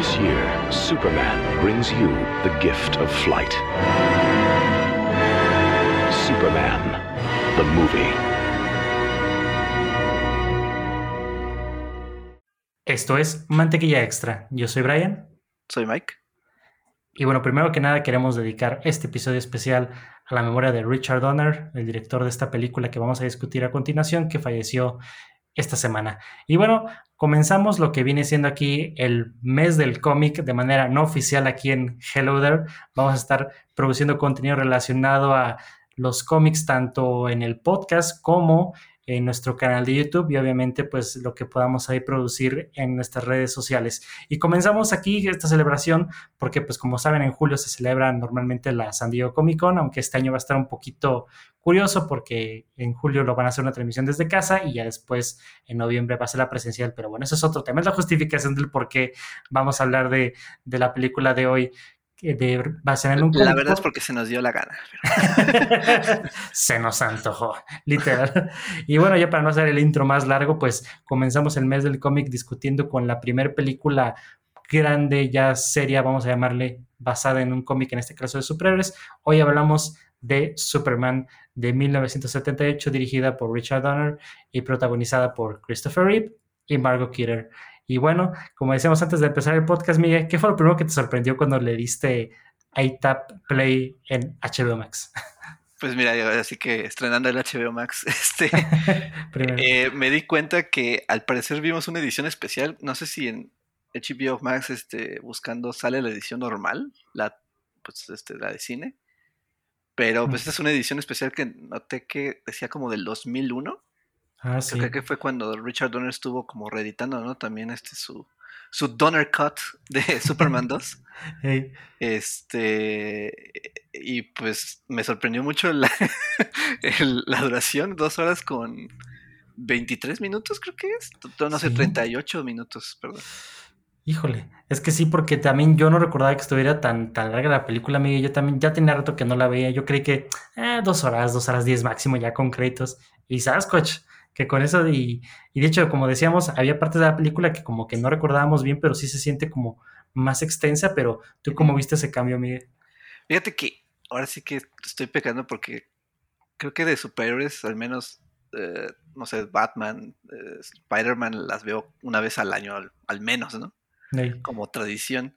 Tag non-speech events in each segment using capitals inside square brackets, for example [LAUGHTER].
This year, Superman brings you the gift of flight. Superman, the movie. Esto es Mantequilla Extra. Yo soy Brian. Soy Mike. Y bueno, primero que nada queremos dedicar este episodio especial a la memoria de Richard Donner, el director de esta película que vamos a discutir a continuación, que falleció esta semana. Y bueno, comenzamos lo que viene siendo aquí el mes del cómic de manera no oficial aquí en Hello There. Vamos a estar produciendo contenido relacionado a los cómics tanto en el podcast como en nuestro canal de YouTube y obviamente pues lo que podamos ahí producir en nuestras redes sociales. Y comenzamos aquí esta celebración porque pues como saben en julio se celebra normalmente la San Diego Comic Con, aunque este año va a estar un poquito curioso porque en julio lo van a hacer una transmisión desde casa y ya después en noviembre va a ser la presencial, pero bueno, eso es otro tema, es la justificación del por qué vamos a hablar de, de la película de hoy de en un La verdad es porque se nos dio la gana. [LAUGHS] se nos antojó, literal. Y bueno, ya para no hacer el intro más largo, pues comenzamos el mes del cómic discutiendo con la primera película grande, ya seria, vamos a llamarle, basada en un cómic, en este caso de superhéroes. Hoy hablamos de Superman de 1978, dirigida por Richard Donner y protagonizada por Christopher Reeve y Margot Kidder. Y bueno, como decíamos antes de empezar el podcast, Miguel, ¿qué fue lo primero que te sorprendió cuando le diste tap Play en HBO Max? [LAUGHS] Pues mira, así que estrenando el HBO Max, [LAUGHS] este, [LAUGHS] eh, me di cuenta que al parecer vimos una edición especial. No sé si en HBO Max, este, buscando sale la edición normal, la, pues, este, la de cine. Pero pues esta es una edición especial que noté que decía como del 2001. Ah, sí. Creo que fue cuando Richard Donner estuvo como reeditando, ¿no? También este su, su Donner Cut de [LAUGHS] Superman 2. [LAUGHS] Este. Y pues me sorprendió mucho la, [LAUGHS] la duración, dos horas con 23 minutos, creo que es. No sé, 38 minutos, perdón. Híjole, es que sí, porque también yo no recordaba que estuviera tan, tan larga la película, amiga. Yo también ya tenía rato que no la veía. Yo creí que eh, dos horas, dos horas diez máximo ya con créditos. Y sabes, coach, que con eso, y, y de hecho, como decíamos, había partes de la película que como que no recordábamos bien, pero sí se siente como más extensa, pero tú cómo viste ese cambio, Miguel. Fíjate que ahora sí que estoy pecando porque creo que de superhéroes, al menos, eh, no sé, Batman, eh, Spider-Man, las veo una vez al año, al, menos, ¿no? Como tradición.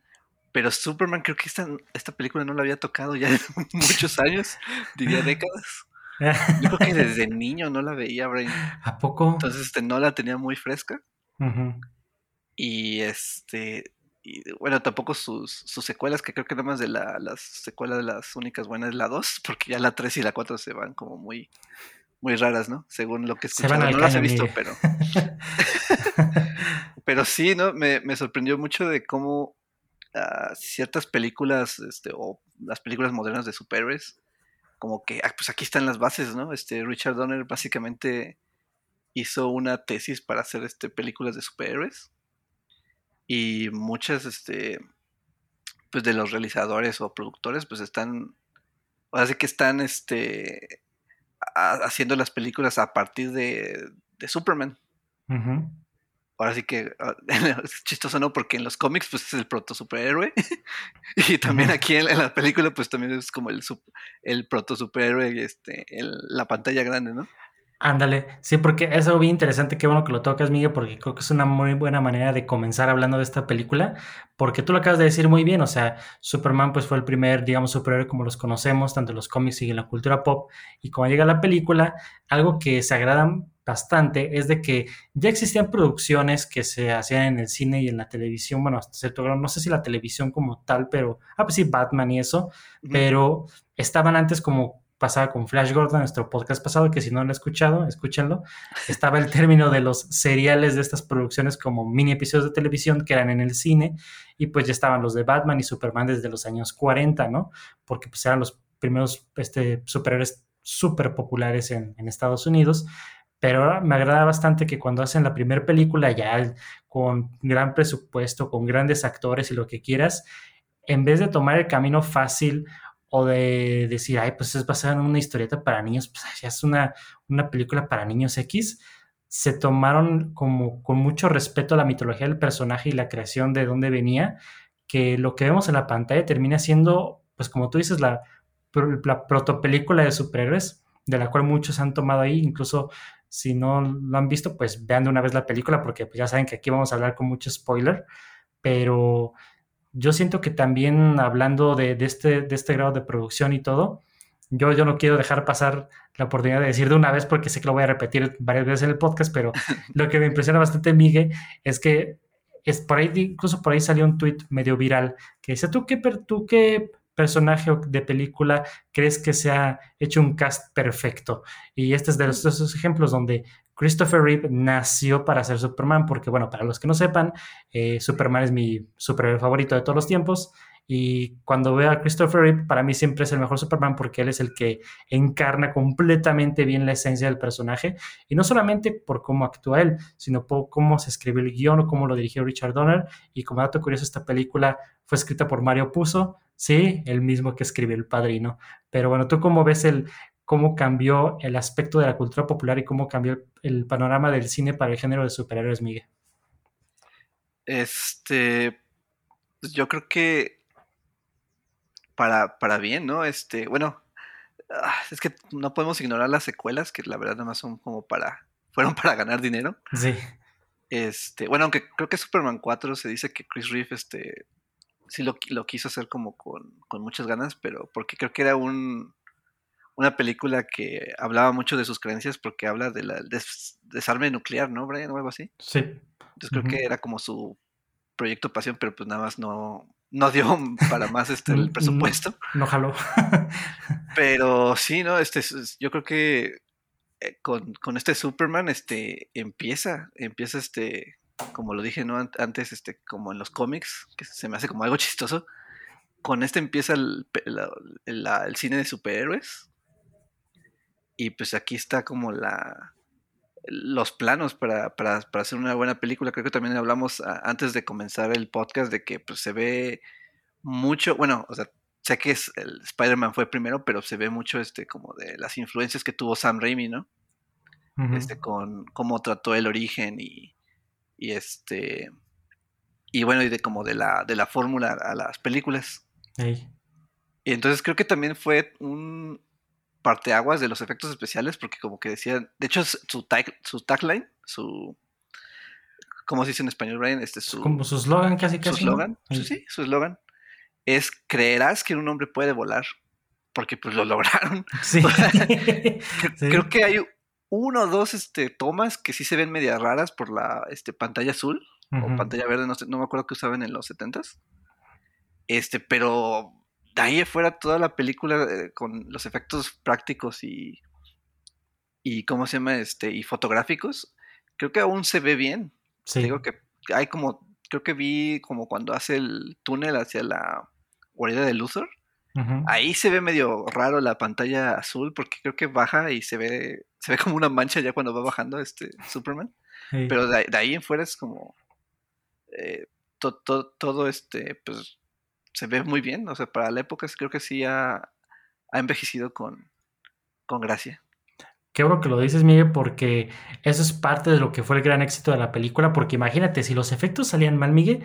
Pero Superman creo que esta, esta película no la había tocado ya [LAUGHS] en muchos años, diría [LAUGHS] décadas. Yo creo que [LAUGHS] desde niño no la veía, Brain. ¿A poco? Entonces este, no la tenía muy fresca. Y este. Y, bueno, tampoco sus, sus, secuelas, que creo que nada más de la, las secuelas de las únicas buenas es la 2, porque ya la 3 y la 4 se van como muy, muy raras, ¿no? Según lo que escuché. No las he visto, pero. [LAUGHS] pero sí, ¿no? Me, me sorprendió mucho de cómo uh, ciertas películas, este, o las películas modernas de superhéroes, como que, ah, pues aquí están las bases, ¿no? Este, Richard Donner básicamente hizo una tesis para hacer este, películas de superhéroes. Y muchas, este, pues de los realizadores o productores, pues están, sí que están, este, haciendo las películas a partir de, Superman. Ahora sí que ah, [LAUGHS] es chistoso, ¿no? Porque en los cómics, pues es el proto superhéroe. [LAUGHS] y también aquí en, la película, pues también es como el, el proto superhéroe, este, la pantalla grande, ¿no? Ándale, sí, porque es algo bien interesante, qué bueno que lo tocas, Miguel, porque creo que es una muy buena manera de comenzar hablando de esta película, porque tú lo acabas de decir muy bien, o sea, Superman pues fue el primer, digamos, superhéroe como los conocemos, tanto en los cómics y en la cultura pop, y cuando llega la película, algo que se agrada bastante es de que ya existían producciones que se hacían en el cine y en la televisión, bueno, hasta cierto grado, no sé si la televisión como tal, pero, ah, pues sí, Batman y eso, pero estaban antes como pasaba con Flash Gordon, nuestro podcast pasado, que si no lo han escuchado, escúchenlo, estaba el término de los seriales de estas producciones como mini episodios de televisión que eran en el cine, y pues ya estaban los de Batman y Superman desde los años 40, ¿no? Porque pues eran los primeros este, superhéroes súper populares en, en Estados Unidos, pero me agrada bastante que cuando hacen la primera película ya con gran presupuesto, con grandes actores y lo que quieras, en vez de tomar el camino fácil o de decir, ay, pues es basada en una historieta para niños, pues ya es una, una película para niños X, se tomaron como con mucho respeto a la mitología del personaje y la creación de dónde venía, que lo que vemos en la pantalla termina siendo, pues como tú dices, la, la protopelícula de superhéroes, de la cual muchos han tomado ahí, incluso si no lo han visto, pues vean de una vez la película, porque pues, ya saben que aquí vamos a hablar con mucho spoiler, pero yo siento que también hablando de, este, de este grado de producción y todo, yo, yo no quiero dejar pasar la oportunidad de decir de una vez porque sé que lo voy a repetir varias veces en el podcast, pero [LAUGHS] lo que me impresiona bastante, Miguel, es que es por ahí, incluso por ahí salió un tweet medio viral que dice, ¿tú qué, tú qué personaje de película crees que se ha hecho un cast perfecto? Y este es de esos ejemplos donde Christopher Reeve nació para ser Superman, porque bueno, para los que no sepan, eh, Superman es mi superhéroe favorito de todos los tiempos. Y cuando veo a Christopher Reeve, para mí siempre es el mejor Superman porque él es el que encarna completamente bien la esencia del personaje. Y no solamente por cómo actúa él, sino por cómo se escribió el guion o cómo lo dirigió Richard Donner. Y como dato curioso, esta película fue escrita por Mario Puzo, sí, el mismo que escribió El Padrino. Pero bueno, ¿tú cómo ves el, cómo cambió el aspecto de la cultura popular y cómo cambió el panorama del cine para el género de superhéroes, Miguel? Este, pues yo creo que para, para bien, ¿no? Este, bueno, ah, es que no podemos ignorar las secuelas, que la verdad nada más son como para, [LAUGHS] fueron para ganar dinero. Sí. Este, bueno, aunque creo que Superman 4 se dice que Chris Reeve, este, sí lo, lo quiso hacer como con, con muchas ganas, pero porque creo que era un, una película que hablaba mucho de sus creencias porque habla del desarme nuclear, ¿no, Brian? O algo así. Sí. Entonces creo que era como su proyecto pasión, pero pues nada más no, no dio [LAUGHS] para más este el presupuesto. No, jaló. [LAUGHS] pero sí, ¿no? Este, yo creo que eh, con, con, este Superman, este, empieza, empieza este, como lo dije, ¿no? Antes, este, como en los cómics, que se me hace como algo chistoso. Con este empieza el, el cine de superhéroes y pues aquí está como la los planos para, para, para, hacer una buena película. Creo que también hablamos antes de comenzar el podcast de que pues, se ve mucho, bueno, o sea, sé que es, el Spider-Man fue primero, pero se ve mucho este como de las influencias que tuvo Sam Raimi, ¿no? Este con cómo trató el origen y, y este y bueno, y de como de la de la fórmula a las películas. Y entonces creo que también fue un, parteaguas de los efectos especiales, porque como que decían, de hecho su, tag, su tagline, su... ¿Cómo se dice en español, Brian? Este, su, como su slogan casi casi. Su slogan, sí, su eslogan. Es, creerás que un hombre puede volar, porque pues lo [LAUGHS] lograron. [LAUGHS] Sí. Creo que hay uno o dos este, tomas que sí se ven medias raras por la este, pantalla azul o pantalla verde, no, sé, no me acuerdo que usaban en los 70s. Este, pero de ahí afuera toda la película eh, con los efectos prácticos y, y cómo se llama este y fotográficos creo que aún se ve bien. Sí. digo que hay como creo que vi como cuando hace el túnel hacia la guarida de Luthor. Ahí se ve medio raro la pantalla azul porque creo que baja y se ve se ve como una mancha ya cuando va bajando este Superman. Pero de, ahí en fuera es como eh, todo este pues se ve muy bien, o sea, para la época creo que sí ha, ha envejecido con, con gracia. Qué bueno que lo dices, Miguel, porque eso es parte de lo que fue el gran éxito de la película, porque imagínate, si los efectos salían mal, Miguel,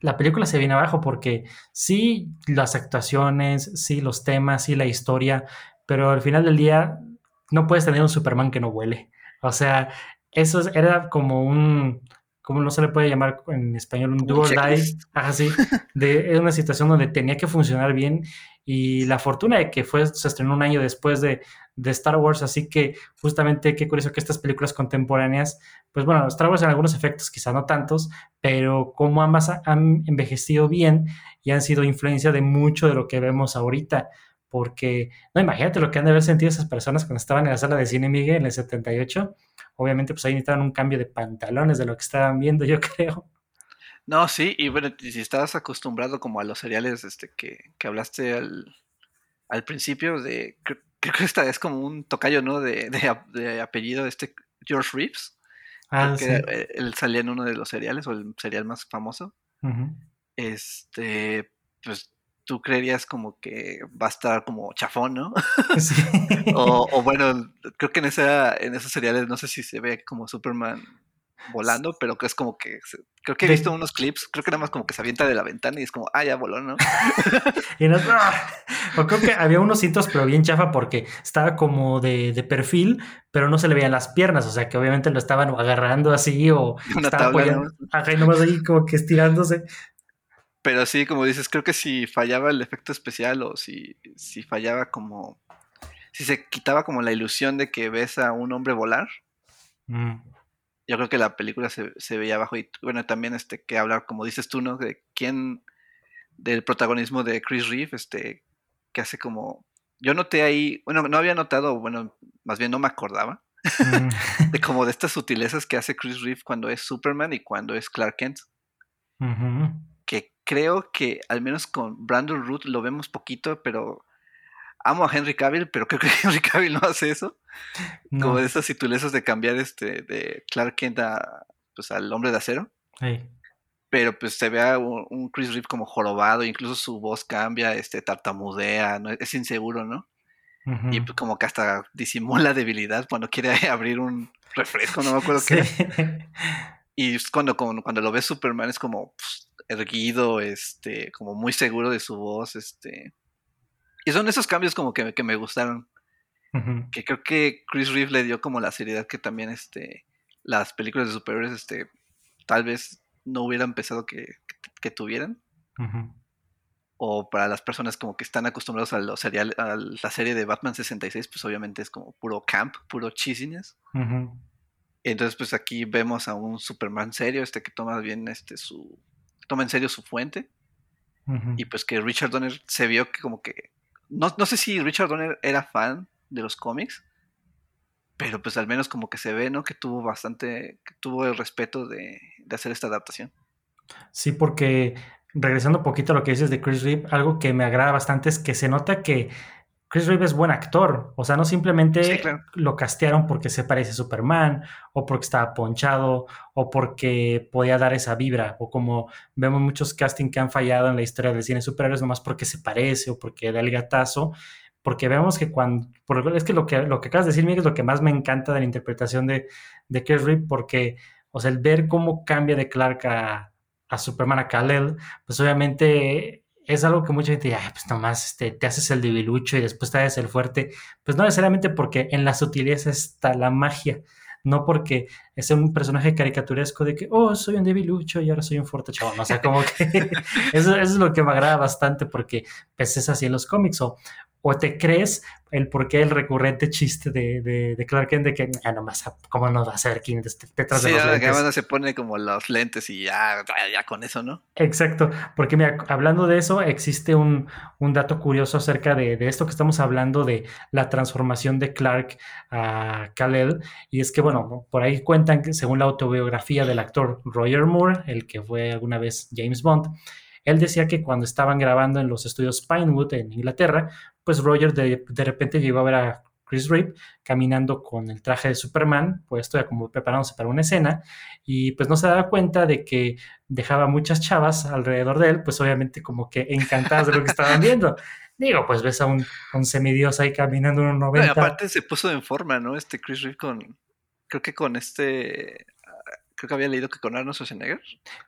la película se viene abajo, porque sí las actuaciones, sí los temas, sí la historia, pero al final del día no puedes tener un Superman que no huele. O sea, eso era como un, ¿cómo no se le puede llamar en español? Un do or die. Ajá, sí. [LAUGHS] De, una situación donde tenía que funcionar bien y la fortuna de que fue, se estrenó un año después de, de, Star Wars, así que justamente qué curioso que estas películas contemporáneas, pues bueno, Star Wars en algunos efectos, quizá no tantos, pero como ambas han envejecido bien y han sido influencia de mucho de lo que vemos ahorita porque, no, imagínate lo que han de haber sentido esas personas cuando estaban en la sala de cine Miguel en el 78. Obviamente, pues ahí necesitaban un cambio de pantalones de lo que estaban viendo, yo [LAUGHS] creo. No, sí, y bueno, si estabas acostumbrado como a los seriales este, que, que hablaste al, al principio, de creo, que esta es como un tocayo, ¿no? De, de, apellido, este George Reeves. Ah, sí. él salía en uno de los seriales, o el serial más famoso. Este, pues tú creerías como que va a estar como chafón, ¿no? [LAUGHS] Sí. [LAUGHS] o, o bueno, creo que en, esa, en esos seriales no sé si se ve como Superman volando, pero que es como que creo que he visto unos clips, creo que nada más como que se avienta de la ventana y es como, ah, ya voló, ¿no? [LAUGHS] Y no-. O creo que había unos cintos, pero bien chafa porque estaba como de, de perfil, pero no se le veían las piernas. O sea que obviamente lo estaban agarrando así o De una estaba tabla, apoyando. Ajá, y nomás ahí como que estirándose. Pero sí, como dices, creo que si fallaba el efecto especial o si, si fallaba como, si se quitaba como la ilusión de que ves a un hombre volar, Mm, yo creo que la película se, se veía abajo y bueno, también este que hablar, como dices tú, ¿no? De quién, del protagonismo de Chris Reeve, este, que hace como, yo noté ahí, bueno, no había notado, bueno, más bien no me acordaba, mm, [LAUGHS] de como de estas sutilezas que hace Chris Reeve cuando es Superman y cuando es Clark Kent, creo que al menos con Brandon Root lo vemos poquito, pero amo a Henry Cavill, pero creo que [LAUGHS] Henry Cavill no hace eso. No, Como de esas sutilezas de cambiar este de Clark Kent a, pues, al hombre de acero. Pero pues se ve a un, un Chris Reeve como jorobado, incluso su voz cambia, este tartamudea, ¿no? es inseguro, ¿no? Y pues como que hasta disimula debilidad cuando quiere [LAUGHS] abrir un refresco, no me acuerdo qué. Sí. era. [LAUGHS] Y es cuando, cuando lo ves Superman es como pues, erguido, este, como muy seguro de su voz, este. Y son esos cambios como que, que me gustaron. Que creo que Chris Reeve le dio como la seriedad que también este, las películas de superhéroes este, tal vez no hubieran pensado que, que tuvieran. Ujú. O para las personas como que están acostumbrados a, los serial, a la serie de Batman 66, pues obviamente es como puro camp, puro cheesiness. Ujú. Entonces, pues aquí vemos a un Superman serio, este que toma bien este su. Toma en serio su fuente. Y pues que Richard Donner se vio que como que. No, no sé si Richard Donner era fan de los cómics. Pero pues al menos como que se ve, ¿no? Que tuvo bastante. que tuvo el respeto de, de hacer esta adaptación. Sí, porque regresando un poquito a lo que dices de Chris Reeve, algo que me agrada bastante es que se nota que Chris Reeve es buen actor. O sea, no simplemente Sí, claro. lo castearon porque se parece a Superman, o porque estaba ponchado, o porque podía dar esa vibra, o como vemos muchos castings que han fallado en la historia del cine superhéroes nomás porque se parece o porque da el gatazo. Porque vemos que cuando. por- es que lo que lo que acabas de decir, Miguel, es lo que más me encanta de la interpretación de, de Chris Reeve, porque, o sea, el ver cómo cambia de Clark a, a Superman a Kal-El, pues obviamente es algo que mucha gente "Ay, pues nomás este, te haces el debilucho y después te haces el fuerte. Pues no necesariamente porque en la sutileza está la magia, no porque es un personaje caricaturesco de que, oh, soy un debilucho y ahora soy un fuerte chabón. O sea, como que [LAUGHS] eso, eso es lo que me agrada bastante porque pues es así en los cómics o, o te crees el por qué el recurrente chiste de, de, de Clark Kent de que, ah, nomás, ¿cómo no vas a ver quién es detrás Sí, de los que lentes? se pone como los lentes y ya, ya, ya con eso, ¿no? Exacto, porque mira, hablando de eso, existe un, un dato curioso acerca de, de esto que estamos hablando de la transformación de Clark a Kal-El, y es que, bueno, por ahí cuentan que según la autobiografía del actor Roger Moore, el que fue alguna vez James Bond, él decía que cuando estaban grabando en los estudios Pinewood en Inglaterra, pues Roger de, de repente llegó a ver a Chris Reeve caminando con el traje de Superman, puesto ya como preparándose para una escena, y pues no se daba cuenta de que dejaba muchas chavas alrededor de él, pues obviamente como que encantadas de lo que estaban viendo. [LAUGHS] Digo, pues ves a un, un semidios ahí caminando en un No, y 90. aparte se puso en forma, ¿no? Este Chris Reeve con. Creo que con este. Creo que había leído que con Arnold Schwarzenegger.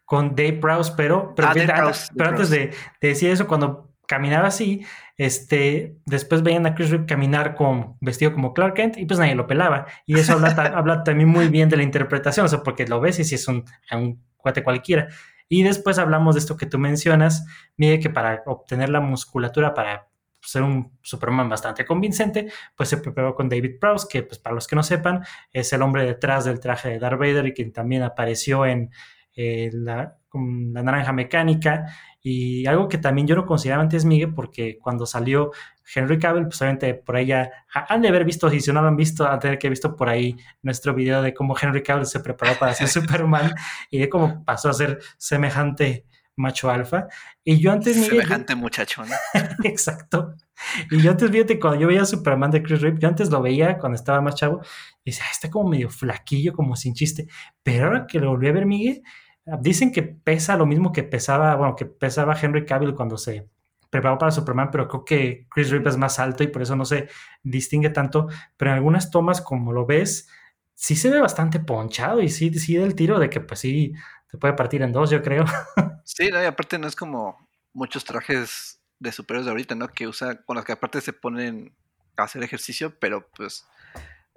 con Dave Prowse, pero, pero, Ah, Dave fíjate, Prowse, pero Dave antes de, de decir eso, cuando caminaba así, este, después veían a Chris Reeve caminar con vestido como Clark Kent y pues nadie lo pelaba. Y eso habla, ta- [LAUGHS] habla también muy bien de la interpretación, o sea, porque lo ves y si es un, un cuate cualquiera. Y después hablamos de esto que tú mencionas, Miguel, que para obtener la musculatura para ser un Superman bastante convincente, pues se preparó con David Prowse, que pues para los que no sepan, es el hombre detrás del traje de Darth Vader y quien también apareció en eh, la, naranja mecánica y algo que también yo no consideraba antes, Miguel, porque cuando salió Henry Cavill, pues obviamente por ahí ya han de haber visto, y si no lo han visto, han de que haber visto por ahí nuestro video de cómo Henry Cavill se preparó para ser [LAUGHS] Superman y de cómo pasó a ser semejante macho alfa. Y yo antes, Miguel, Semejante muchacho, ¿no? [LAUGHS] Exacto. Y yo antes, fíjate, cuando yo veía Superman de Chris Reeve, yo antes lo veía cuando estaba más chavo, y decía, "Ah, está como medio flaquillo, como sin chiste. Pero ahora que lo volví a ver, Miguel, dicen que pesa lo mismo que pesaba, bueno, que pesaba Henry Cavill cuando se preparado para Superman, pero creo que Chris Reeve es más alto y por eso no se distingue tanto. Pero en algunas tomas, como lo ves, sí se ve bastante ponchado y sí, sí del tiro de que pues sí, te puede partir en dos, yo creo. [LAUGHS] Sí, y aparte no es como muchos trajes de superhéroes de ahorita, ¿no? Que usa, con los que aparte se ponen a hacer ejercicio, pero pues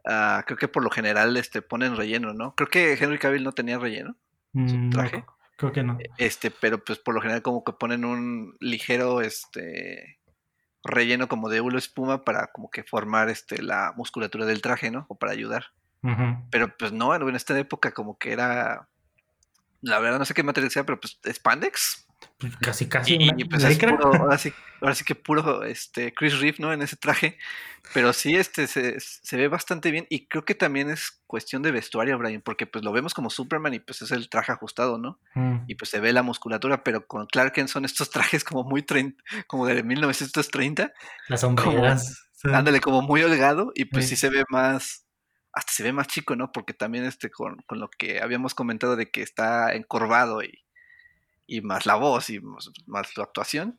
ah, creo que por lo general este, ponen relleno, ¿no? Creo que Henry Cavill no tenía relleno. Su Mm, no, traje. creo que no. Este, pero pues por lo general como que ponen un ligero este relleno como de hule espuma para como que formar este la musculatura del traje, ¿no? O para ayudar. Pero pues no, en esta época como que era la verdad no sé qué material sea, pero pues spandex. Pues casi, casi. Y, una y, pues es licra. puro, [LAUGHS] ahora sí, ahora sí que puro este Chris Reeve, ¿no? En ese traje. Pero sí, este se, se ve bastante bien. Y creo que también es cuestión de vestuario, Brian, porque pues lo vemos como Superman y pues es el traje ajustado, ¿no? Mm, y pues se ve la musculatura, pero con Clark Kent son estos [LAUGHS] trajes como muy como de 1930, Las sombreras. sí. ándale como muy holgado y pues Sí. sí se ve más, hasta se ve más chico, ¿no? Porque también este con, con lo que habíamos comentado de que está encorvado y, y más la voz y más, más su actuación,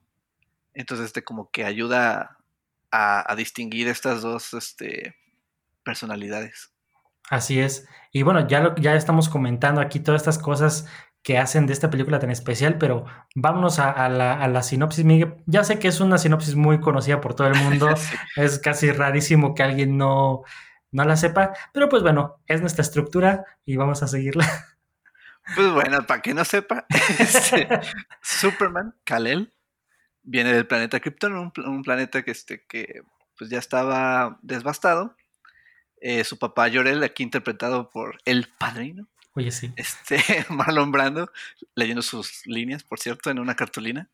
entonces este como que ayuda a, a distinguir estas dos este, personalidades. Así es. Y bueno, ya, lo, ya estamos comentando aquí todas estas cosas que hacen de esta película tan especial, pero vámonos a, a la, a la sinopsis, Miguel. Ya sé que es una sinopsis muy conocida por todo el mundo, [LAUGHS] Sí. es casi rarísimo que alguien no, no la sepa, pero pues bueno, es nuestra estructura y vamos a seguirla. [LAUGHS] Pues bueno, para que no sepa, [LAUGHS] este, Superman, Kal-El, viene del planeta Krypton, un, pl- un planeta que, este, que pues ya estaba devastado. Eh, su papá Jorel, aquí interpretado por el padrino, Oye, sí. este, [LAUGHS] Marlon Brando, leyendo sus líneas, por cierto, en una cartulina.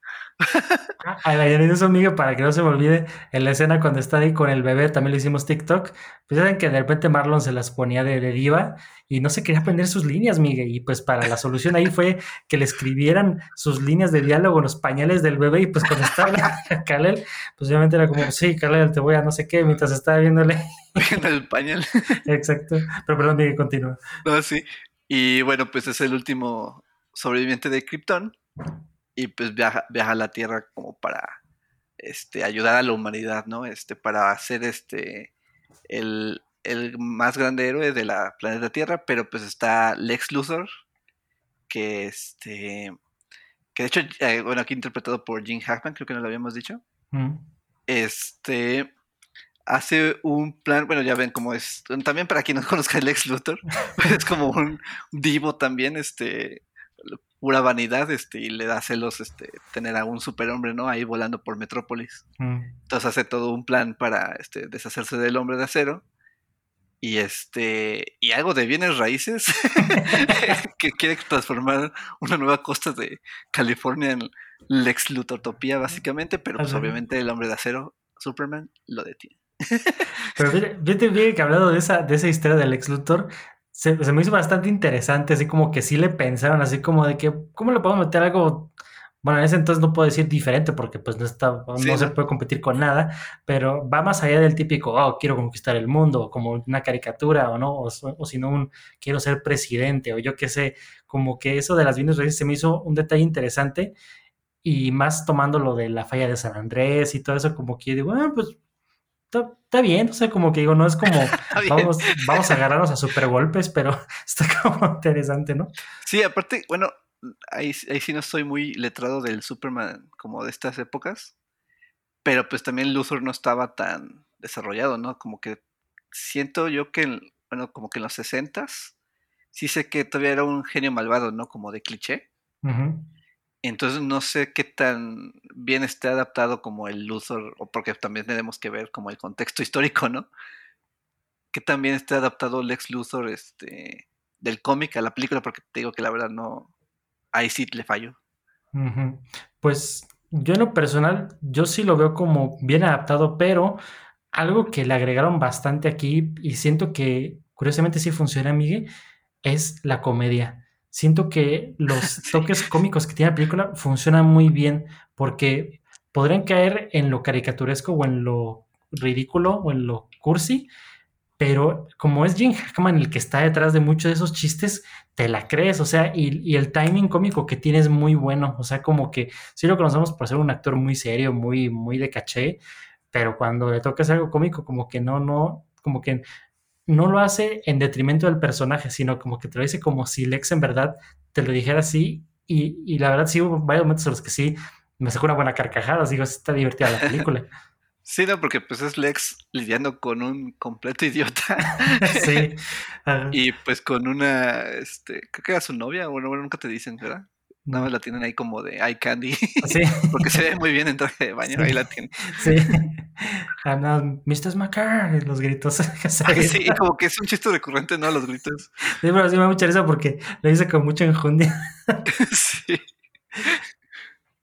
A la eso, Miguel, para que no se me olvide, en la escena cuando está ahí con el bebé, también le hicimos TikTok, pues saben que de repente Marlon se las ponía de, de diva y no se quería aprender sus líneas, Miguel, y pues para la solución ahí fue que le escribieran sus líneas de diálogo en los pañales del bebé y pues cuando estaba [LAUGHS] Kalel, pues obviamente era como, sí, Kalel, te voy a no sé qué, mientras estaba viéndole, [LAUGHS] en el pañal. exacto, pero perdón, Miguel, continúa. No, sí. Y bueno, pues es el último sobreviviente de Krypton. Y pues viaja, viaja a la Tierra como para este, ayudar a la humanidad, ¿no? Este, para ser este el, el más grande héroe de la planeta Tierra. Pero pues está Lex Luthor. Que este. Que de hecho, eh, bueno, aquí interpretado por Jim Hackman, creo que no lo habíamos dicho. Mm, Este hace un plan, bueno, ya ven cómo es, también para quien no [LAUGHS] conozca el ex Luthor, pues es como un divo también, este, pura vanidad, este, y le da celos, este, tener a un superhombre, ¿no? Ahí volando por Metrópolis. mm. Entonces hace todo un plan para, este, deshacerse del hombre de acero. Y este, y algo de bienes raíces, [LAUGHS] que quiere transformar una nueva costa de California en Lex Luthortopía, básicamente, pero pues Ajá. obviamente el hombre de acero, Superman, lo detiene. Pero fíjate, bien que hablando de esa, de esa historia del ex Luthor, se, se me hizo bastante interesante, así como que sí le pensaron, así como de que, ¿cómo le podemos meter algo? Bueno, en ese entonces no puedo decir diferente porque pues no está, Sí, no se puede competir con nada, pero va más allá del típico, oh, quiero conquistar el mundo, como una caricatura, o no, o, o si no un, quiero ser presidente, o yo qué sé, como que eso de las bienes raíces se me hizo un detalle interesante, y más tomando lo de la falla de San Andrés y todo eso, como que yo digo, ah, pues está, está bien, o sea, como que digo, no es como [LAUGHS] vamos, vamos a agarrarnos a super golpes, pero [LAUGHS] está como interesante, ¿no? Sí, aparte, bueno, ahí, ahí sí no estoy muy letrado del Superman como de estas épocas, pero pues también Luthor no estaba tan desarrollado, ¿no? Como que siento yo que, en- bueno, como que en los 60s, sí sé que todavía era un genio malvado, ¿no? Como de cliché. Ujú. Entonces no sé qué tan bien esté adaptado como el Luthor, o porque también tenemos que ver como el contexto [LAUGHS] histórico, ¿no? Que también esté adaptado Lex Luthor este, del cómic a la película, porque te digo que la verdad no, ahí sí le fallo. Pues yo en lo personal, yo sí lo veo como bien adaptado, pero algo que le agregaron bastante aquí y siento que curiosamente sí funciona, Miguel, es la comedia. Siento que los [LAUGHS] toques cómicos que tiene la película funcionan muy bien porque podrían caer en lo caricaturesco o en lo ridículo o en lo cursi, pero como es Jim Hackman el que está detrás de muchos de esos chistes, te la crees, o sea, y, y, el timing cómico que tiene es muy bueno, o sea, como que sí lo conocemos por ser un actor muy serio, muy, muy de caché, pero cuando le toca hacer algo cómico, como que no, no, como que no lo hace en detrimento del personaje, sino como que te lo dice como si Lex en verdad te lo dijera así, y, y la verdad sí hubo varios momentos en los que sí me sacó una buena carcajada, digo, está divertida la película. [LAUGHS] Sí, no, porque pues es Lex lidiando con un completo idiota. [LAUGHS] sí. [LAUGHS] Y pues con una, este, creo que era su novia, bueno, bueno, nunca te dicen, ¿verdad? Nada más la tienen ahí como de eye candy. Sí. [LAUGHS] porque se ve muy bien en traje de baño, ahí la tienen. Sí. Ana, Mr. Macar, los gritos. [LAUGHS] sí, como que es un chiste recurrente, ¿no? Los gritos. Sí, pero sí me da mucha risa porque lo dice con mucha enjundia. [LAUGHS] sí.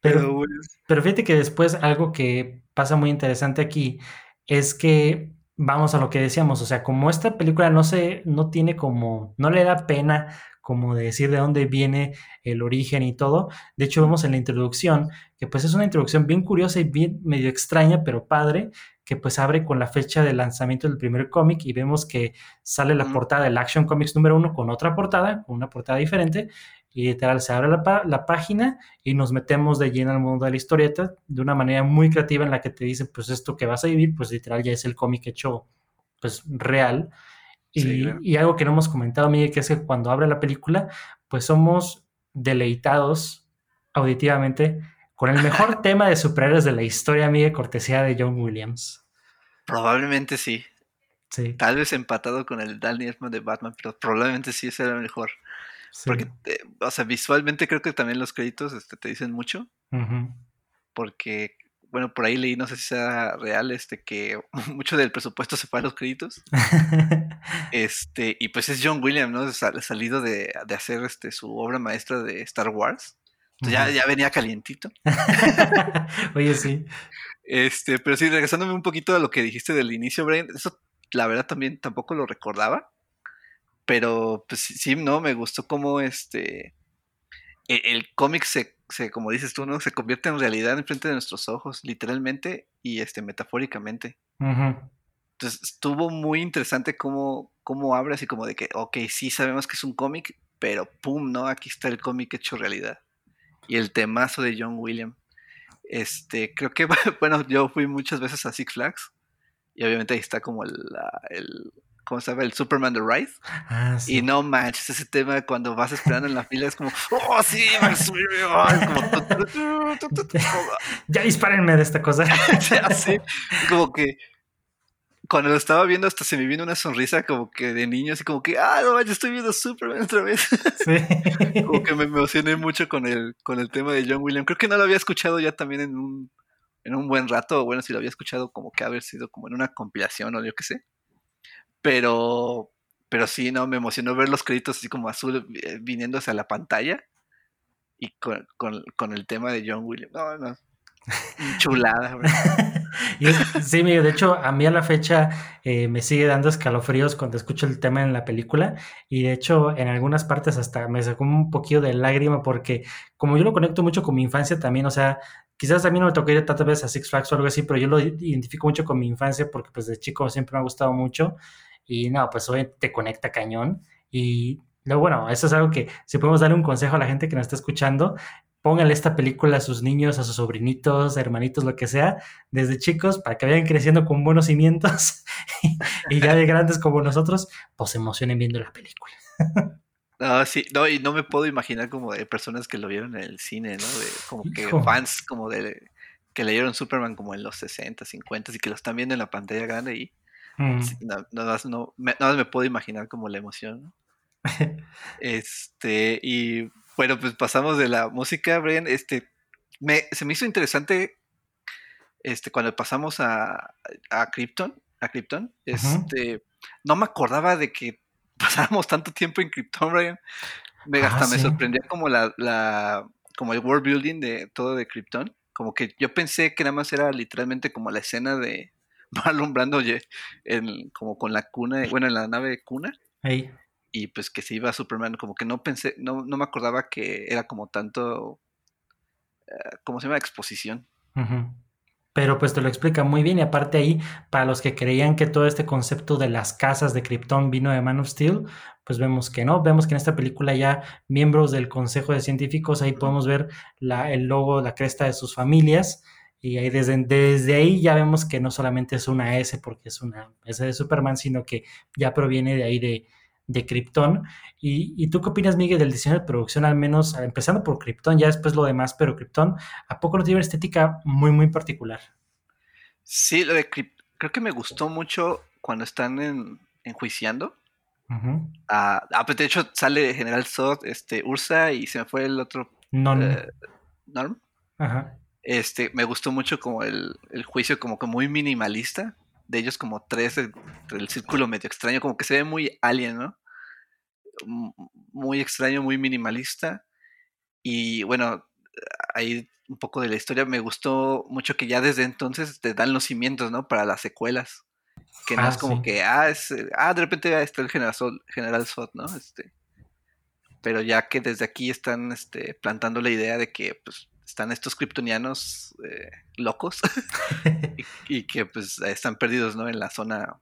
Pero, pero fíjate que después algo que pasa muy interesante aquí es que vamos a lo que decíamos, o sea, como esta película no se, no tiene como, no le da pena como de decir de dónde viene el origen y todo. De hecho, vemos en la introducción que pues es una introducción bien curiosa y bien medio extraña, pero padre, que pues abre con la fecha de lanzamiento del primer cómic y vemos que sale la portada del Action Comics número uno con otra portada, con una portada diferente, y literal se abre la, la, página y nos metemos de lleno al mundo de la historieta de una manera muy creativa en la que te dicen, pues esto que vas a vivir, pues literal ya es el cómic hecho pues real. Y, y, algo que no hemos comentado, Miguel, que es que cuando abre la película, pues somos deleitados auditivamente con el mejor [LAUGHS] tema de superhéroes de la historia, Miguel, cortesía de John Williams. Probablemente sí. Sí. Tal vez empatado con el Danny Elfman de Batman, pero probablemente sí ese era el mejor. Porque, o sea, visualmente creo que también los créditos este, te dicen mucho. Porque, bueno, por ahí leí, no sé si sea real, este, que [LAUGHS] mucho del presupuesto se fue a los créditos. [LAUGHS] este, y pues es John Williams, ¿no? Salido de, de, hacer este, su obra maestra de Star Wars. ya, ya venía calientito. [LAUGHS] Oye, sí. Este, pero sí, regresándome un poquito a lo que dijiste del inicio, Brian, eso la verdad también tampoco lo recordaba. Pero pues sí, no, me gustó cómo este e, el, cómic se, se, como dices tú, ¿no? Se convierte en realidad en frente de nuestros ojos, literalmente y este metafóricamente. Entonces estuvo muy interesante cómo, cómo abre así como de que, ok, sí sabemos que es un cómic, pero pum, ¿no? Aquí está el cómic hecho realidad. Y el temazo de John William. Este, creo que, [LAUGHS] bueno, yo fui muchas veces a Six Flags. Y obviamente ahí está como el, el ¿cómo se llama? El Superman The Rise. Ah, sí. Y no manches, ese tema cuando vas esperando en la fila es como, oh, sí, Max [LAUGHS] ya dispárenme de esta cosa. [LAUGHS] Así, como que cuando lo estaba viendo hasta se me vino una sonrisa como que de niño, así como que, ah, no manches, estoy viendo Superman otra vez. [LAUGHS] Sí. como que me emocioné mucho con el, con el tema de John Williams. Creo que no lo había escuchado ya también en un, en un buen rato, bueno, si lo había escuchado como que haber sido como en una compilación o yo qué sé. Pero, pero sí, no, me emocionó ver los créditos así como azul eh, viniendo hacia la pantalla y con, con, el tema de John Williams. No, no. [LAUGHS] Chulada, [LAUGHS] sí, de hecho, a mí a la fecha eh, me sigue dando escalofríos cuando escucho el tema en la película. Y de hecho, en algunas partes hasta me sacó un poquito de lágrima porque, como yo lo conecto mucho con mi infancia también, o sea, quizás a mí no me tocó ir tantas veces a Six Flags o algo así, pero yo lo identifico mucho con mi infancia porque, pues, de chico siempre me ha gustado mucho. Y no, pues hoy te conecta cañón. Y luego, bueno, eso es algo que si podemos darle un consejo a la gente que nos está escuchando, pónganle esta película a sus niños, a sus sobrinitos, hermanitos, lo que sea, desde chicos, para que vayan creciendo con buenos cimientos [LAUGHS] y ya de grandes como nosotros, pues se emocionen viendo la película. No, sí, no, y no me puedo imaginar como de personas que lo vieron en el cine, ¿no? De, como que fans como de que leyeron Superman como en los 60, 50 y que lo están viendo en la pantalla grande y Mm. nada, más no, me, me puedo imaginar como la emoción. [LAUGHS] este, y bueno, pues pasamos de la música, Brian. Este, me, se me hizo interesante este, cuando pasamos a, a Krypton, a Krypton, este, no me acordaba de que [LAUGHS] pasáramos tanto tiempo en Krypton, Brian. Me, ah, hasta me sorprendía como la, la, como el world building de todo de Krypton. Como que yo pensé que nada más era literalmente como la escena de, [LAUGHS] va alumbrando en, como con la cuna, bueno, en la nave cuna. Y pues que se iba Superman, como que no pensé, no, no me acordaba que era como tanto, eh, ¿cómo se llama? Exposición. Pero pues te lo explica muy bien y aparte ahí, para los que creían que todo este concepto de las casas de Krypton vino de Man of Steel, pues vemos que no, vemos que en esta película ya miembros del Consejo de Científicos, ahí podemos ver la, el logo, la cresta de sus familias y ahí desde, desde ahí ya vemos que no solamente es una S porque es una S de Superman, sino que ya proviene de ahí de, de Krypton. ¿Y, tú qué opinas, Miguel, del diseño de producción, al menos empezando por Krypton, ya después lo demás, pero Krypton, ¿a poco no tiene una estética muy, muy particular? Sí, lo de creo que me gustó mucho cuando están en, enjuiciando. Ah, ah, pues de hecho sale General Zod, este, Ursa y se me fue el otro. Eh, Norm. Ajá. Este, me gustó mucho como el, el, juicio como que muy minimalista. De ellos como tres, el, el círculo medio extraño, como que se ve muy alien, ¿no? muy extraño, muy minimalista. Y bueno, ahí un poco de la historia, me gustó mucho que ya desde entonces te dan los cimientos, ¿no? Para las secuelas. Que no ah, es como que, ah, es, ah, de repente está el General Sod, General ¿no? Este, pero ya que desde aquí están este, plantando la idea de que pues, están estos kryptonianos eh, locos [LAUGHS] y, y, que pues están perdidos, ¿no? En la zona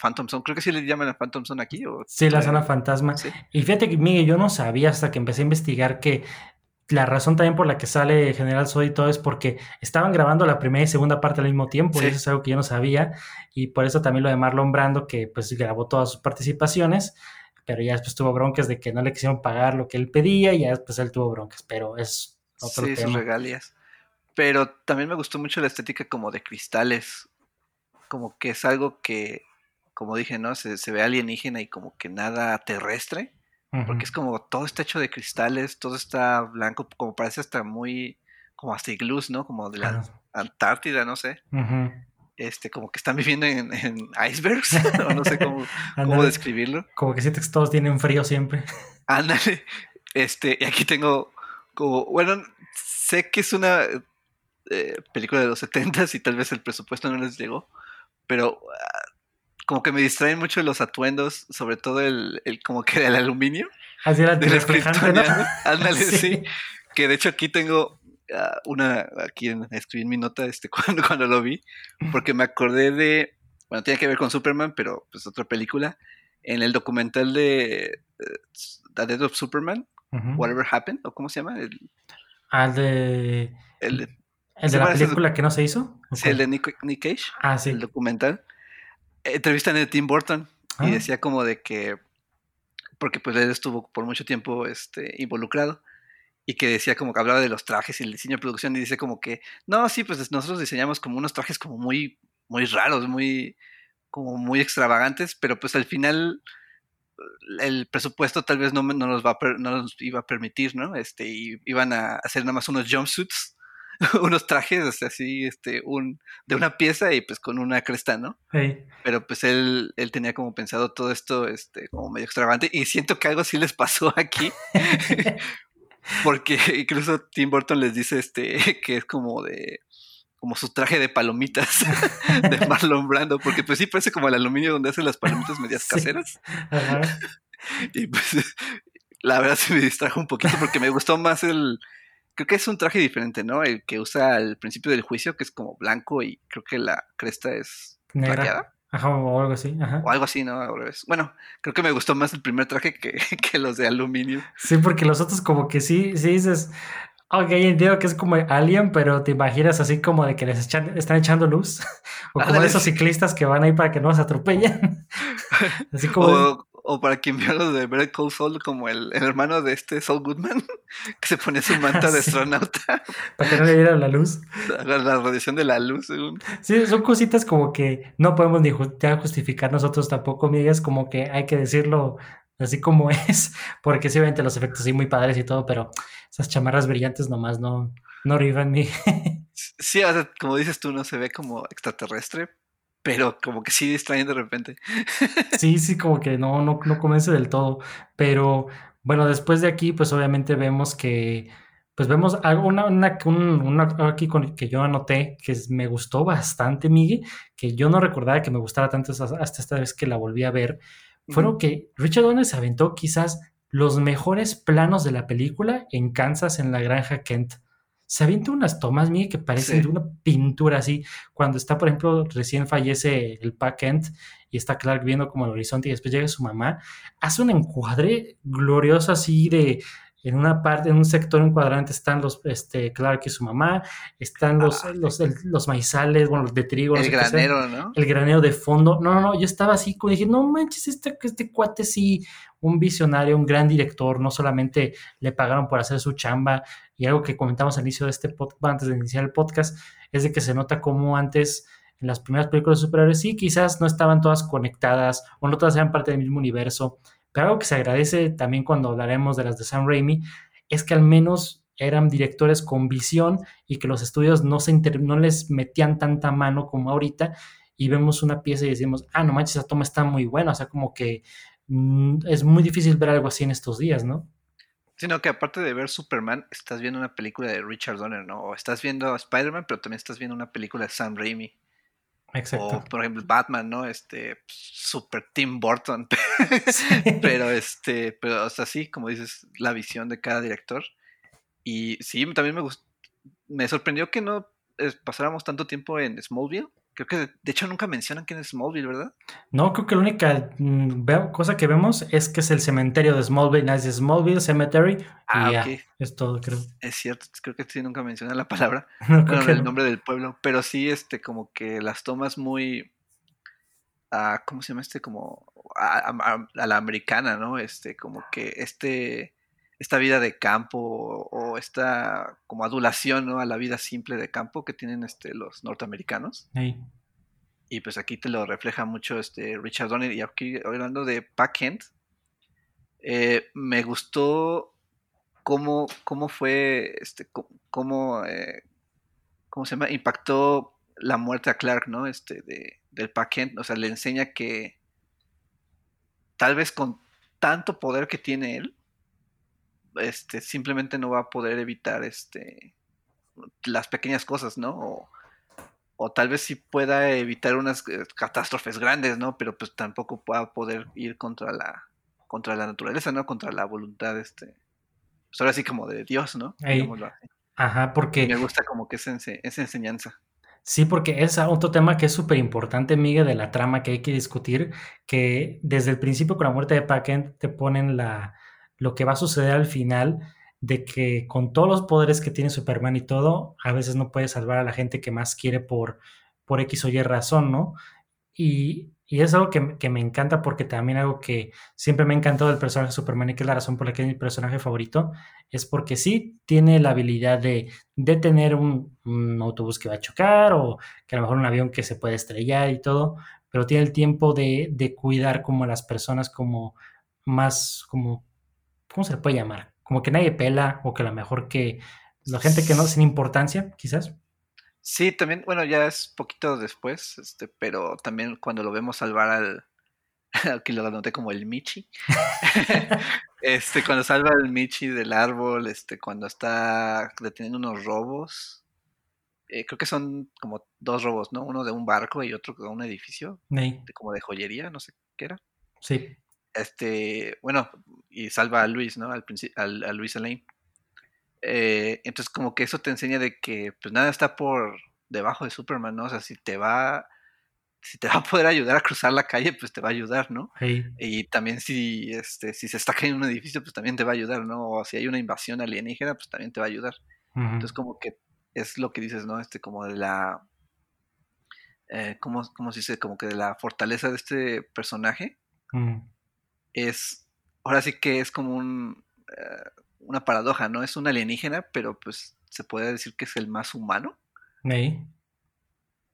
Phantom Zone. Creo que sí le llaman a Phantom Zone aquí. ¿o? Sí, la zona fantasma. Y fíjate que, Miguel, yo no sabía hasta que empecé a investigar que la razón también por la que sale General Zod y todo es porque estaban grabando la primera y segunda parte al mismo tiempo. Y eso es algo que yo no sabía. Y por eso también lo de Marlon Brando, que pues grabó todas sus participaciones. Pero ya después tuvo broncas de que no le quisieron pagar lo que él pedía. Y ya después él tuvo broncas. Pero es otro sí, sus regalías. Pero también me gustó mucho la estética como de cristales. Como que es algo que como dije, ¿no? Se, se, ve alienígena y como que nada terrestre, porque es como todo está hecho de cristales, todo está blanco, como parece hasta muy, como hasta iglús, ¿no? Como de la Antártida, no sé. Este, como que están viviendo en, icebergs, [LAUGHS] [LAUGHS] no sé cómo, cómo, describirlo. Como que sientes que todos tienen frío siempre. Ándale, este, y aquí tengo como, bueno, sé que es una eh, película de los 70 y tal vez el presupuesto no les llegó, pero ah, como que me distraen mucho los atuendos, sobre todo el, el como que el aluminio. Así era reflejante, ¿no? [LAUGHS] Ándale, sí. Que de hecho aquí tengo ah, una, aquí en, escribí en mi nota este, [LAUGHS] cuando, cuando lo vi, porque me acordé de, bueno, tiene que ver con Superman, pero pues otra película, en el documental de uh, The Death of Superman, Whatever Happened, o cómo se llama? El, ah, de... El de, ¿El de la película que no se hizo? Sí, el de Nick, Nick, Cage. Ah, sí. El documental entrevistan a Tim Burton y ah. decía como de que, porque pues él estuvo por mucho tiempo este, involucrado y que decía como que hablaba de los trajes y el diseño de producción y dice como que, no, sí, pues nosotros diseñamos como unos trajes como muy, muy raros, muy, como muy extravagantes, pero pues al final el presupuesto tal vez no, no nos va no nos iba a permitir, ¿no? Este, y iban a hacer nada más unos jumpsuits [LAUGHS] unos trajes así, este, un, de una pieza y pues con una cresta, ¿no? Pero pues él, él tenía como pensado todo esto, este, como medio extravagante y siento que algo sí les pasó [LAUGHS] aquí. [LAUGHS] Porque incluso Tim Burton les dice este que es como de como su traje de palomitas [LAUGHS] de Marlon Brando, porque pues sí parece como el aluminio donde hacen las palomitas medias caseras. [LAUGHS] y pues la verdad se me distrajo un poquito porque me gustó más el, creo que es un traje diferente, ¿no? El que usa al principio del juicio, que es como blanco y creo que la cresta es negra. Ajá, o algo así. Ajá. O algo así, ¿no? Bueno, creo que me gustó más el primer traje que, [LAUGHS] que los de aluminio. Sí, porque los otros como que sí, sí dices, ok, entiendo que es como Alien, pero te imaginas así como de que les están echando luz. [LAUGHS] o como de esos ciclistas que van ahí para que no se atropellen. [LAUGHS] así como o para quien vio los de Better Call Saul como el, hermano de este Saul Goodman, [LAUGHS] que se pone su manta de astronauta. para que no le diera la luz. La, radiación de la luz, según. Sí, son cositas como que no podemos ni justificar nosotros tampoco, amigas, como que hay que decirlo así como es, porque sí, obviamente los efectos sí muy padres y todo, pero esas chamarras brillantes nomás no, no rivan ni. [LAUGHS] sí, o sea, como dices tú, no se ve como extraterrestre, pero como que sí distraen de repente. [LAUGHS] Sí, sí, como que no, no, no convence del todo. Pero bueno, después de aquí, pues obviamente vemos que, pues vemos algo, una, una, una aquí con, que yo anoté que me gustó bastante, Miguel, que yo no recordaba que me gustara tanto hasta, esta vez que la volví a ver. Fueron que Richard Donner se aventó quizás los mejores planos de la película en Kansas, en la granja Kent se avienta unas tomas, Miguel, que parecen Sí. de una pintura así. Cuando está, por ejemplo, recién fallece el Pa Kent y está Clark viendo como el horizonte y después llega su mamá, hace un encuadre glorioso así de en una parte, en un sector, un cuadrante están los, este, Clark y su mamá, están los, Ah, los, el- los maizales, bueno, los de trigo, no El sé granero, ¿no? el granero de fondo. No, no, no, yo estaba así, como dije, no manches, este, este cuate sí, un visionario, un gran director, no solamente le pagaron por hacer su chamba, y algo que comentamos al inicio de este podcast, antes de iniciar el podcast, es de que se nota como antes en las primeras películas de superhéroes sí, quizás no estaban todas conectadas o no todas eran parte del mismo universo, pero algo que se agradece también cuando hablaremos de las de Sam Raimi es que al menos eran directores con visión y que los estudios no, se inter- no les metían tanta mano como ahorita y vemos una pieza y decimos, ah, no manches, esa toma está muy buena, o sea, como que es muy difícil ver algo así en estos días, ¿no? Sino que aparte de ver Superman, estás viendo una película de Richard Donner, ¿no? O estás viendo Spider-Man, pero también estás viendo una película de Sam Raimi. Exacto. O, por ejemplo, Batman, ¿no? Este, Super Tim Burton. [LAUGHS] Sí. pero, este, pero, o sea, sí, como dices, la visión de cada director. Y sí, también me gustó, me sorprendió que no pasáramos tanto tiempo en Smallville. Creo que, de hecho, nunca mencionan que es Smallville, ¿verdad? No, creo que la única mm, cosa que vemos es que es el cementerio de Smallville, es Smallville Cemetery, Ah, y ya, es todo, creo. Es cierto, creo que sí, nunca mencionan la palabra. [LAUGHS] No, creo Bueno, el no. nombre del pueblo, pero sí, este, como que las tomas muy, ah, ¿cómo se llama este? Como a, a- a la americana, ¿no? Este, como que este, esta vida de campo o, o esta como adulación, ¿no? A la vida simple de campo que tienen este, los norteamericanos. Y pues aquí te lo refleja mucho este Richard Donner. Y aquí hablando de Pack Kent, eh, me gustó cómo, cómo fue, este, cómo, eh, ¿cómo se llama? Impactó la muerte a Clark, ¿no? Este, de, del Pack Kent. O sea, le enseña que tal vez con tanto poder que tiene él, este, simplemente no va a poder evitar este, las pequeñas cosas, ¿no? O, o tal vez sí pueda evitar unas eh, catástrofes grandes, ¿no? Pero pues tampoco pueda poder ir contra la contra la naturaleza, ¿no? Contra la voluntad, este, pues ahora sí como de Dios, ¿no? Ahí. Ajá, Y me porque gusta como que esa, esa enseñanza. sí, porque es otro tema que es súper importante, Miguel, de la trama que hay que discutir, que desde el principio con la muerte de Paquet te ponen la, lo que va a suceder al final, de que con todos los poderes que tiene Superman y todo, a veces no puede salvar a la gente que más quiere por, por X o Y razón, ¿no? Y, y es algo que, que me encanta porque también algo que siempre me ha encantado del personaje de Superman y que es la razón por la que es mi personaje favorito, es porque sí tiene la habilidad de detener un, un autobús que va a chocar o que a lo mejor un avión que se puede estrellar y todo, pero tiene el tiempo de, de cuidar como a las personas como más, como, ¿cómo se le puede llamar? Como que nadie pela o que a lo mejor que la gente que no, sin importancia, quizás. Sí, también, bueno, ya es poquito después, este, pero también cuando lo vemos salvar al, [LAUGHS] que lo anoté como el Michi, [LAUGHS] este, cuando salva al Michi del árbol, este, cuando está deteniendo unos robos, eh, creo que son como dos robos, ¿no? Uno de un barco y otro de un edificio, de, como de joyería, no sé qué era. sí, Este, bueno, y salva a Luis, ¿no? Al a Luis Lane. Eh, entonces como que eso te enseña de que pues nada está por debajo de Superman, ¿no? O sea, si te va, si te va a poder ayudar a cruzar la calle, pues te va a ayudar, ¿no? Y también si, este, si se está cayendo un edificio, pues también te va a ayudar, ¿no? O si hay una invasión alienígena, pues también te va a ayudar. Entonces como que es lo que dices, ¿no? Este, como de la, eh, ¿cómo, cómo se dice? Como que de la fortaleza de este personaje ujú, es, ahora sí que es como un, eh, una paradoja, ¿no? Es un alienígena, pero pues se puede decir que es el más humano ahí.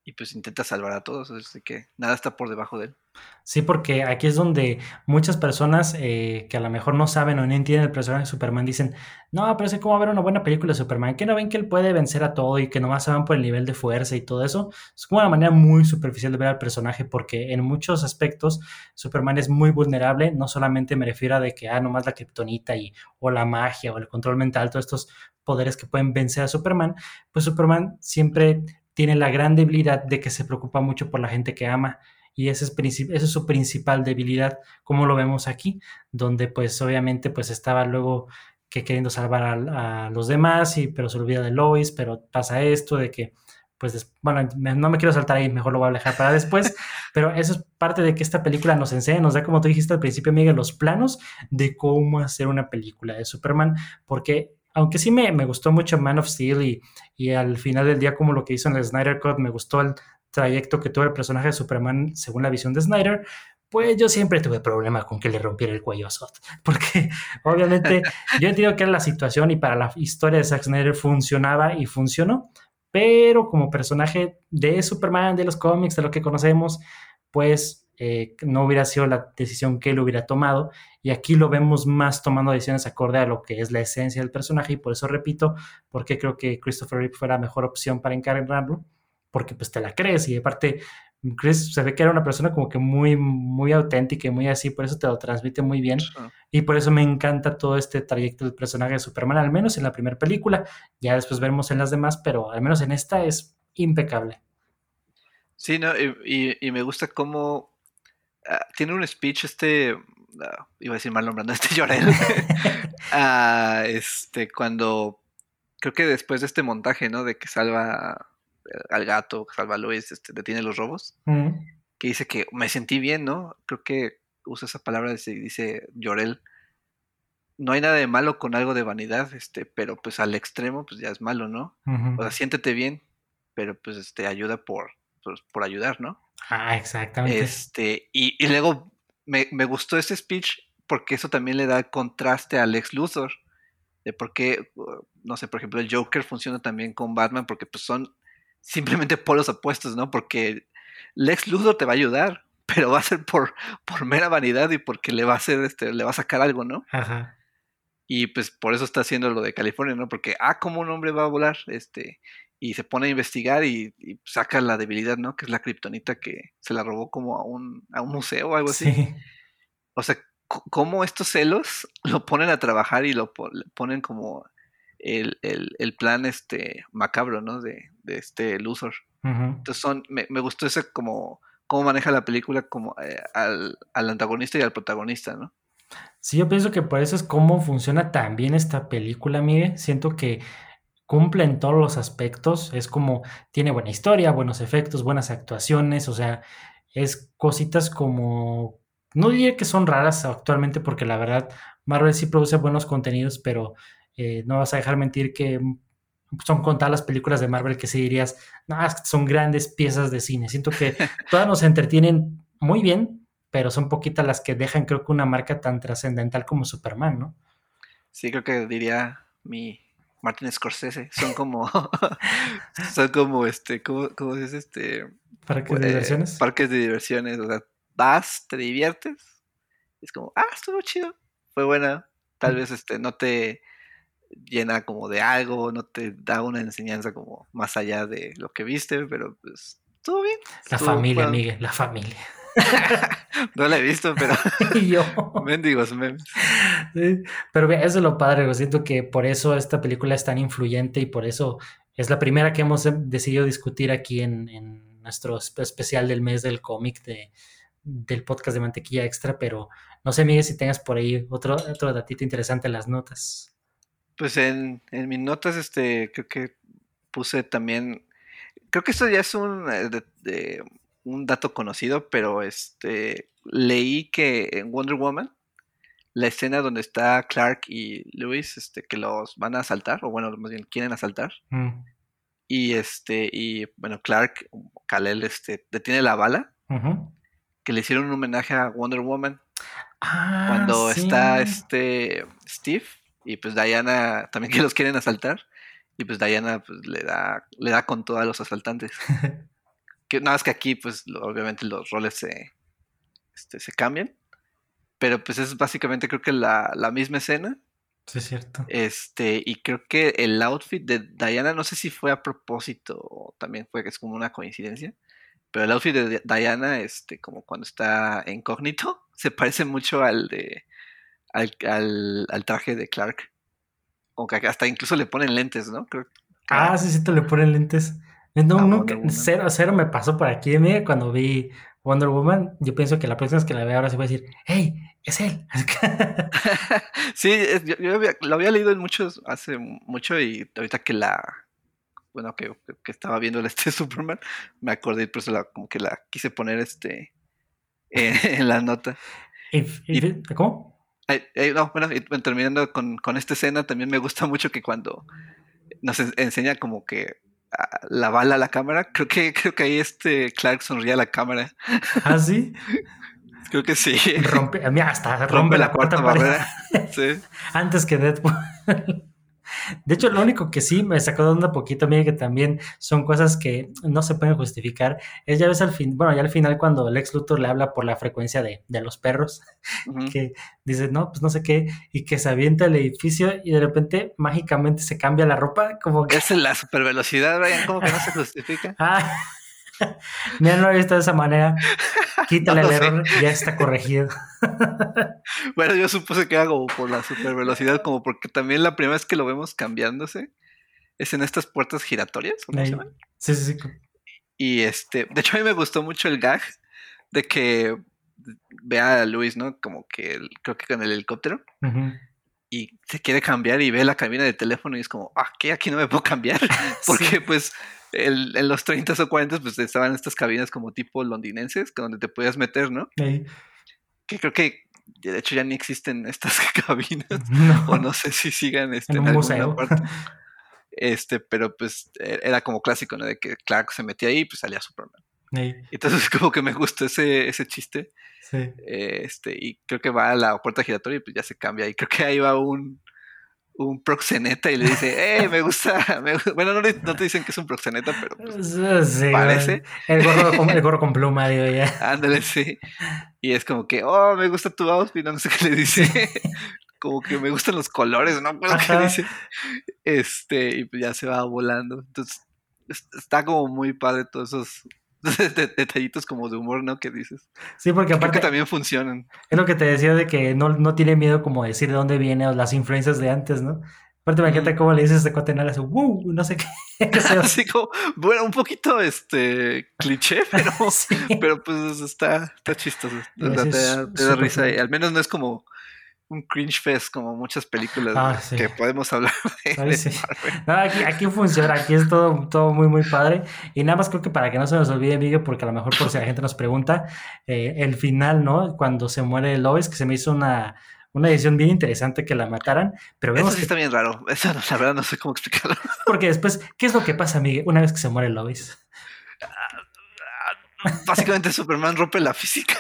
Y pues intenta salvar a todos, así que nada está por debajo de él. Sí, porque aquí es donde muchas personas eh, que a lo mejor no saben o no entienden el personaje de Superman dicen, no, pero que cómo va a ver una buena película de Superman, que no ven que él puede vencer a todo y que nomás se van por el nivel de fuerza y todo eso. Es como una manera muy superficial de ver al personaje porque en muchos aspectos Superman es muy vulnerable, no solamente me refiero a de que, ah, nomás la kriptonita y o la magia o el control mental, todos estos poderes que pueden vencer a Superman, pues Superman siempre tiene la gran debilidad de que se preocupa mucho por la gente que ama y esa es, esa es su principal debilidad, como lo vemos aquí, donde pues obviamente pues estaba luego que queriendo salvar a, los demás, y, pero se olvida de Lois, pero pasa esto de que, pues, bueno, no me quiero saltar ahí, mejor lo voy a dejar para después, [LAUGHS] pero eso es parte de que esta película nos enseña, nos da, como tú dijiste al principio, Miguel, los planos de cómo hacer una película de Superman, porque aunque sí me, me gustó mucho Man of Steel y, y, al final del día como lo que hizo en el Snyder Cut, me gustó el trayecto que tuvo el personaje de Superman según la visión de Snyder, pues yo siempre tuve problema con que le rompiera el cuello a Sot, [LAUGHS] porque obviamente yo entiendo que era la situación y para la historia de Zack Snyder funcionaba y funcionó, pero como personaje de Superman, de los cómics, de lo que conocemos, pues eh, no hubiera sido la decisión que él hubiera tomado. Y aquí lo vemos más tomando decisiones acorde a lo que es la esencia del personaje. Y por eso repito, porque creo que Christopher Reeve fue la mejor opción para encargarlo, porque pues te la crees y aparte Chris se ve que era una persona como que muy, muy auténtica y muy así, por eso te lo transmite muy bien. Y por eso me encanta todo este trayecto del personaje de Superman, al menos en la primera película. Ya después veremos en las demás, pero al menos en esta es impecable. Sí, no, y, me gusta cómo ah, tiene un speech este, ah, iba a decir mal nombrando, este Llorel, [LAUGHS] ah, este, cuando, creo que después de este montaje, ¿no? De que salva al gato, salva a Luis, este, detiene los robos, que dice que me sentí bien, ¿no? Creo que usa esa palabra, dice, dice Llorel, no hay nada de malo con algo de vanidad, este, pero pues al extremo, pues ya es malo, ¿no? O sea, siéntete bien, pero pues este, ayuda por, pues, por ayudar, ¿no? Ah, exactamente. Este, y, y luego me, me, gustó ese speech porque eso también le da contraste a Lex Luthor, de por qué, no sé, por ejemplo, el Joker funciona también con Batman porque pues son simplemente polos opuestos, ¿no? Porque Lex Luthor te va a ayudar, [LAUGHS] pero va a ser por, por mera vanidad y porque le va a hacer, este, le va a sacar algo, ¿no? Ajá. Y pues por eso está haciendo lo de California, ¿no? Porque, ah, ¿cómo un hombre va a volar? Este, y se pone a investigar y, saca la debilidad, ¿no? Que es la kriptonita que se la robó como a un, a un museo o algo así. Sí. O sea, cómo estos celos [LAUGHS] lo ponen a trabajar y lo ponen como el, el, plan este macabro, ¿no? De, de este Luthor. Entonces son, me, me, gustó ese como cómo maneja la película como eh, al, al, antagonista y al protagonista, ¿no? Sí, yo pienso que por eso es cómo funciona también esta película, mire, siento que cumple en todos los aspectos, es como tiene buena historia, buenos efectos, buenas actuaciones, o sea, es cositas como, no diría que son raras actualmente porque la verdad Marvel sí produce buenos contenidos, pero eh, no vas a dejar mentir que son contadas las películas de Marvel que sí dirías, no, son grandes piezas de cine. Siento que [LAUGHS] todas nos entretienen muy bien, pero son poquitas las que dejan, creo que, una marca tan trascendental como Superman, ¿no? Sí, creo que diría mi Martin Scorsese. Son como, [LAUGHS] son como, este, ¿cómo, cómo es este? Parques de eh, diversiones. Parques de diversiones, o sea, vas, te diviertes, es como, ah, estuvo chido, fue buena, tal vez este, no te llena como de algo, no te da una enseñanza como más allá de lo que viste, pero pues todo bien. La familia, Miguel, la familia. No la he visto, pero. [LAUGHS] yo. Mendigos memes. Pero eso es lo padre, siento que por eso esta película es tan influyente y por eso es la primera que hemos decidido discutir aquí en, en nuestro especial del mes del cómic de, del podcast de Mantequilla Extra. Pero no sé, Miguel, si tengas por ahí otro, otro datito interesante en las notas. Pues en, en mis notas, este, creo que puse también. Creo que esto ya es un, eh, un dato conocido, pero este leí que en Wonder Woman, la escena donde está Clark y Lewis, este, que los van a asaltar, o bueno, más bien quieren asaltar. Mm. Y este, y bueno, Clark, Kalel, este, detiene la bala. Que le hicieron un homenaje a Wonder Woman. Ah, cuando está este Steve y pues Diana también [LAUGHS] que los quieren asaltar. Y pues Diana pues le da, le da con todos los asaltantes. [LAUGHS] que nada más que aquí pues obviamente los roles se, este, se cambian. Pero pues es básicamente creo que la, la misma escena. Sí, es cierto. Este, y creo que el outfit de Diana, no sé si fue a propósito o también fue que es como una coincidencia. Pero el outfit de Diana, este, como cuando está incógnito, [LAUGHS] se parece mucho al de al, al, traje de Clark. O que hasta incluso le ponen lentes, ¿no? ah, sí, sí, te le ponen lentes. No, nunca, cero, cero me pasó por aquí, mira, cuando vi Wonder Woman, yo pienso que la próxima vez que la vea ahora se va a decir, hey, es él. [LAUGHS] [LAUGHS] sí, yo, lo había leído en muchos, hace mucho y ahorita que la, bueno, que, estaba viendo [LAUGHS] este Superman, me acordé y por eso la, como que la quise poner este en la nota. ¿Cómo? no, bueno, terminando con, con, esta escena, también me gusta mucho que cuando nos enseña como que la bala a la cámara. Creo que, creo que ahí este Clark sonríe a la cámara. ¿Ah, sí? [LAUGHS] Creo que sí. Rompe, hasta rompe, la, cuarta, barrera. [LAUGHS] Sí. Antes que Deadpool. De hecho, lo único que sí me sacó de onda poquito, mira que también son cosas que no se pueden justificar. Es ya ves al fin, bueno, ya al final cuando Lex Luthor le habla por la frecuencia de, los perros, que dice, no, pues no sé qué, y que se avienta el edificio y de repente mágicamente se cambia la ropa, como que... Es la super velocidad, Brian, como que no se justifica. [LAUGHS] ah. [LAUGHS] Mira, no lo he visto de esa manera. Quítale el error, ya está corregido. [LAUGHS] bueno, yo supuse que hago por la super velocidad, como porque también la primera vez que lo vemos cambiándose es en estas puertas giratorias. ¿cómo se llaman? Sí, sí, sí. Y este, de hecho, a mí me gustó mucho el gag de que vea a Luis, ¿no? Como que creo que con el helicóptero. Y se quiere cambiar y ve la cabina de teléfono y es como, ah, ¿qué? Aquí no me puedo cambiar. [LAUGHS] Porque pues en los 30 o 40 pues estaban estas cabinas como tipo londinenses, donde te podías meter, ¿no? Que creo que de hecho ya ni existen estas [LAUGHS] cabinas. [LAUGHS] O no sé si sigan este, en, alguna parte. [LAUGHS] Este, pero pues e, era como clásico, ¿no? De que Clark se metía ahí y pues salía Superman. Entonces como que me gustó ese, ese chiste. Sí. este, y creo que va a la puerta giratoria y pues ya se cambia. Y creo que ahí va un, un proxeneta y le dice, ¡eh, me gusta! [LAUGHS] Bueno, no, no, te dicen que es un proxeneta, pero pues, [LAUGHS] parece. El gorro, con, el gorro con pluma, digo ya. [LAUGHS] Ándale, sí. Y es como que, oh, me gusta tu outfit, no sé qué le dice. como que me gustan los colores, no puedo qué dice. Este, y pues ya se va volando. Entonces, está como muy padre todos esos [LAUGHS] detallitos como de humor, ¿no? Que dices. Sí, porque aparte. que también funcionan. Es lo que te decía de que no, no tiene miedo como decir de dónde viene o las influencias de antes, ¿no? Aparte, me encanta cómo le dices de cuate wow, no sé qué. [LAUGHS] [LAUGHS] Así como, bueno, un poquito este cliché, pero, pero pues está, está chistoso. te, da, risa. Y al menos no es como un cringe fest como muchas películas ah, que podemos hablar [LAUGHS] de. aquí, aquí, funciona, aquí es todo, todo muy, muy padre. Y nada más creo que para que no se nos olvide, Miguel, porque a lo mejor por si la gente nos pregunta, eh, el final, ¿no? Cuando se muere Lois, que se me hizo una, una edición bien interesante que la mataran, pero vemos Eso sí está bien raro, [LAUGHS] eso la verdad no sé cómo explicarlo. Porque después, ¿qué es lo que pasa, Miguel, una vez que se muere Lois? [LAUGHS] Básicamente Superman rompe la física.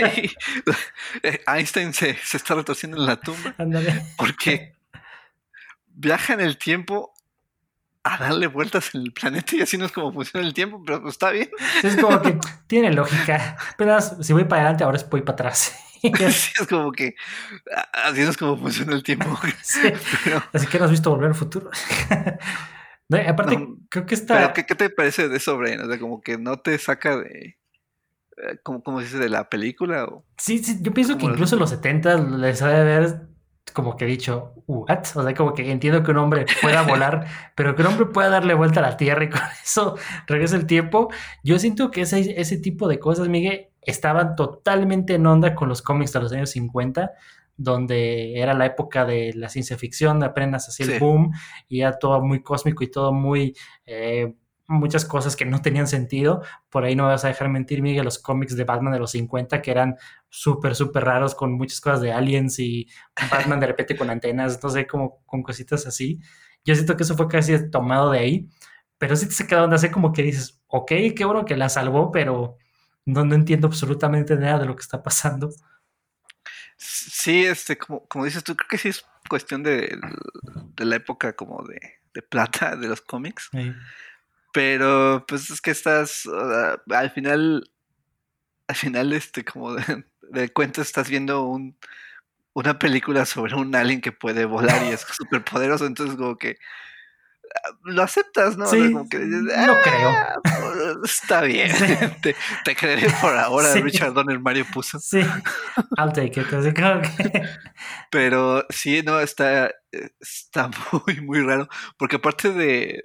[LAUGHS] [LAUGHS] Einstein se, está retorciendo en la tumba. Porque viaja en el tiempo a darle vueltas en el planeta y así no es como funciona el tiempo, pero pues está bien. Es como que tiene lógica. Pero si voy para adelante, ahora voy para atrás. es como que así no es como funciona el tiempo. Así que no has visto volver al futuro. Aparte, creo que está. ¿qué, te parece de eso, Brian? O sea, como que no te saca de. Eh, como, como dices, de la película. O, sí, sí, yo pienso que incluso en los 70 les ha de haber como que dicho, ¿what? O sea, como que entiendo que un hombre pueda volar, [LAUGHS] pero que un hombre pueda darle vuelta a la tierra y con [LAUGHS] eso regresa el tiempo. Yo siento que ese, ese tipo de cosas, Miguel, estaban totalmente en onda con los cómics de los años 50 donde era la época de la ciencia ficción, apenas así el boom, y era todo muy cósmico y todo muy... Eh, muchas cosas que no tenían sentido. Por ahí no me vas a dejar mentir, Miguel, los cómics de Batman de los 50 que eran súper, súper raros con muchas cosas de aliens y Batman de repente con antenas, no sé, como con cositas así. Yo siento que eso fue casi tomado de ahí, pero sí te se queda donde hace como que dices, ok, qué bueno que la salvó, pero no, no entiendo absolutamente nada de lo que está pasando. Sí, este, como, como dices tú, creo que sí es cuestión de, la época como de, plata de los cómics. Pero pues es que estás, al final, al final, este, como de, de cuento, estás viendo un, una película sobre un alien que puede volar y es [LAUGHS] súper poderoso, entonces como que lo aceptas, ¿no? Sí, no creo. Ah, pues, está bien. [LAUGHS] Te, te, creeré por ahora, Richard Donner Mario puso. Sí, I'll take it. Así que... [LAUGHS] Pero sí, no, está, está [LAUGHS] muy, muy raro. Porque aparte de,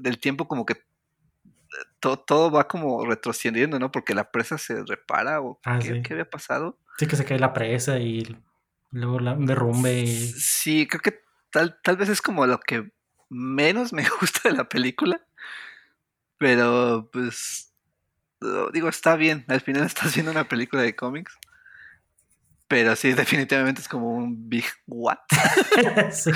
del tiempo, como que todo, va como retrocediendo, ¿no? Porque la presa se repara o Ah, ¿qué, había pasado? Sí que se cae la presa y luego la, derrumbe. y- Sí, creo que tal, tal vez es como lo que menos me [LAUGHS] gusta de la película. Pero pues digo, está bien. Al final [LAUGHS] estás viendo una película de cómics. Pero sí, definitivamente es como un big what. [LAUGHS] sí,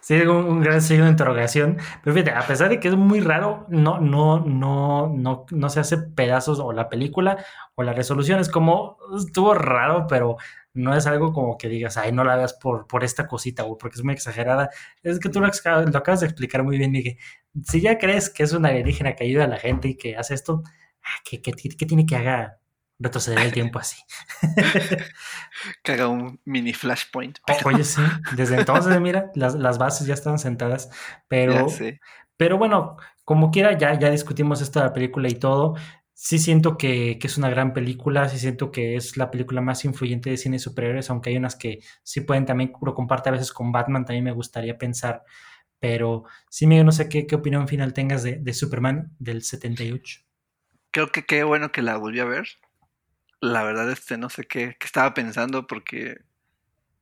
sí, un, un gran signo de interrogación. Pero fíjate, a pesar de que es muy raro, no, no, no, no, no se hace pedazos o la película o la resolución. Es como, estuvo raro, pero no es algo como que digas, ay, no la veas por, por esta cosita o porque es muy exagerada. Es que tú lo, acabas- lo acabas de explicar muy bien, Miguel. Si ya crees que es una alienígena que ayuda a la gente y que hace esto, ah, ¿qué, qué, qué tiene que haga retroceder el tiempo así? [LAUGHS] Que haga un mini flashpoint. O- Oye, sí, [LAUGHS] desde entonces, mira, las, las bases ya están sentadas, pero, pero bueno, como quiera, ya, ya discutimos esta película y todo. Sí siento que, que es una gran película, sí siento que es la película más influyente de cine de superhéroes, aunque hay unas que sí pueden también, lo comparte a veces con Batman, también me gustaría pensar, pero sí, Miguel, no sé qué, qué opinión final tengas de, de Superman del 78. Creo que qué bueno que la volví a ver. La verdad, este, no sé qué, qué estaba pensando porque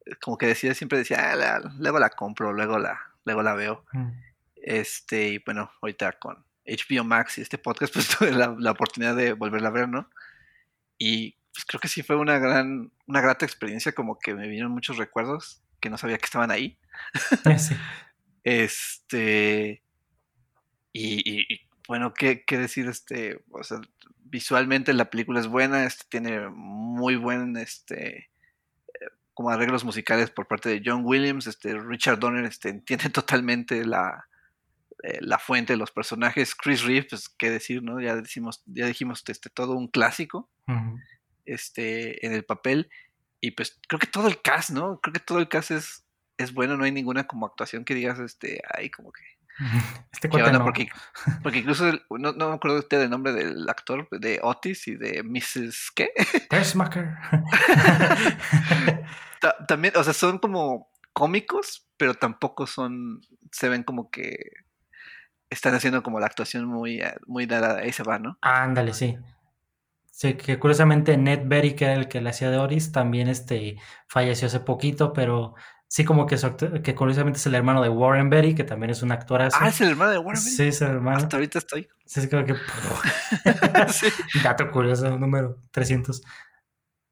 eh, como que decía, siempre decía, "Ah, la- luego la compro, luego la, luego la veo. Mm. Este, y bueno, ahorita con HBO Max y este podcast, [LAUGHS] pues tuve la, la oportunidad de volverla a ver, ¿no? Y pues creo que sí fue una gran, una grata experiencia, como que me vinieron muchos recuerdos que no sabía que estaban ahí. [LAUGHS] Sí. [LAUGHS] Este, y, y- y, bueno, ¿qué, qué decir? Este, o sea, visualmente la película es buena, este, tiene muy buen, este, como arreglos musicales por parte de John Williams, este, Richard Donner, este, entiende totalmente la, eh, la fuente de los personajes, Chris Reeve, pues qué decir, ¿no? Ya decimos, ya dijimos, este, todo un clásico, este, en el papel, y pues creo que todo el cast, ¿no? Creo que todo el cast es, es bueno, no hay ninguna como actuación que digas, este, ay, como que [LAUGHS] Este ¿Qué cuate no. Porque, [LAUGHS] porque incluso el- no, no me acuerdo usted del nombre del actor de Otis y de Mrs. ¿qué? [LAUGHS] Tersmacher. Ta- También, o sea, son como cómicos, pero tampoco son, se ven como que están haciendo como la actuación muy, eh, muy dada, ahí se va, ¿no? Ándale, sí. Sí, que curiosamente Ned Berry, que era el que le hacía de Oris, también este, falleció hace poquito, pero sí como que, su que curiosamente es el hermano de Warren Berry, que también es un actorazo. Ah, es el hermano de Warren. Beatty? Sí, es el hermano. Hasta ahorita estoy. Sí, es como que... [LAUGHS] Sí. [LAUGHS] Dato curioso, número 300.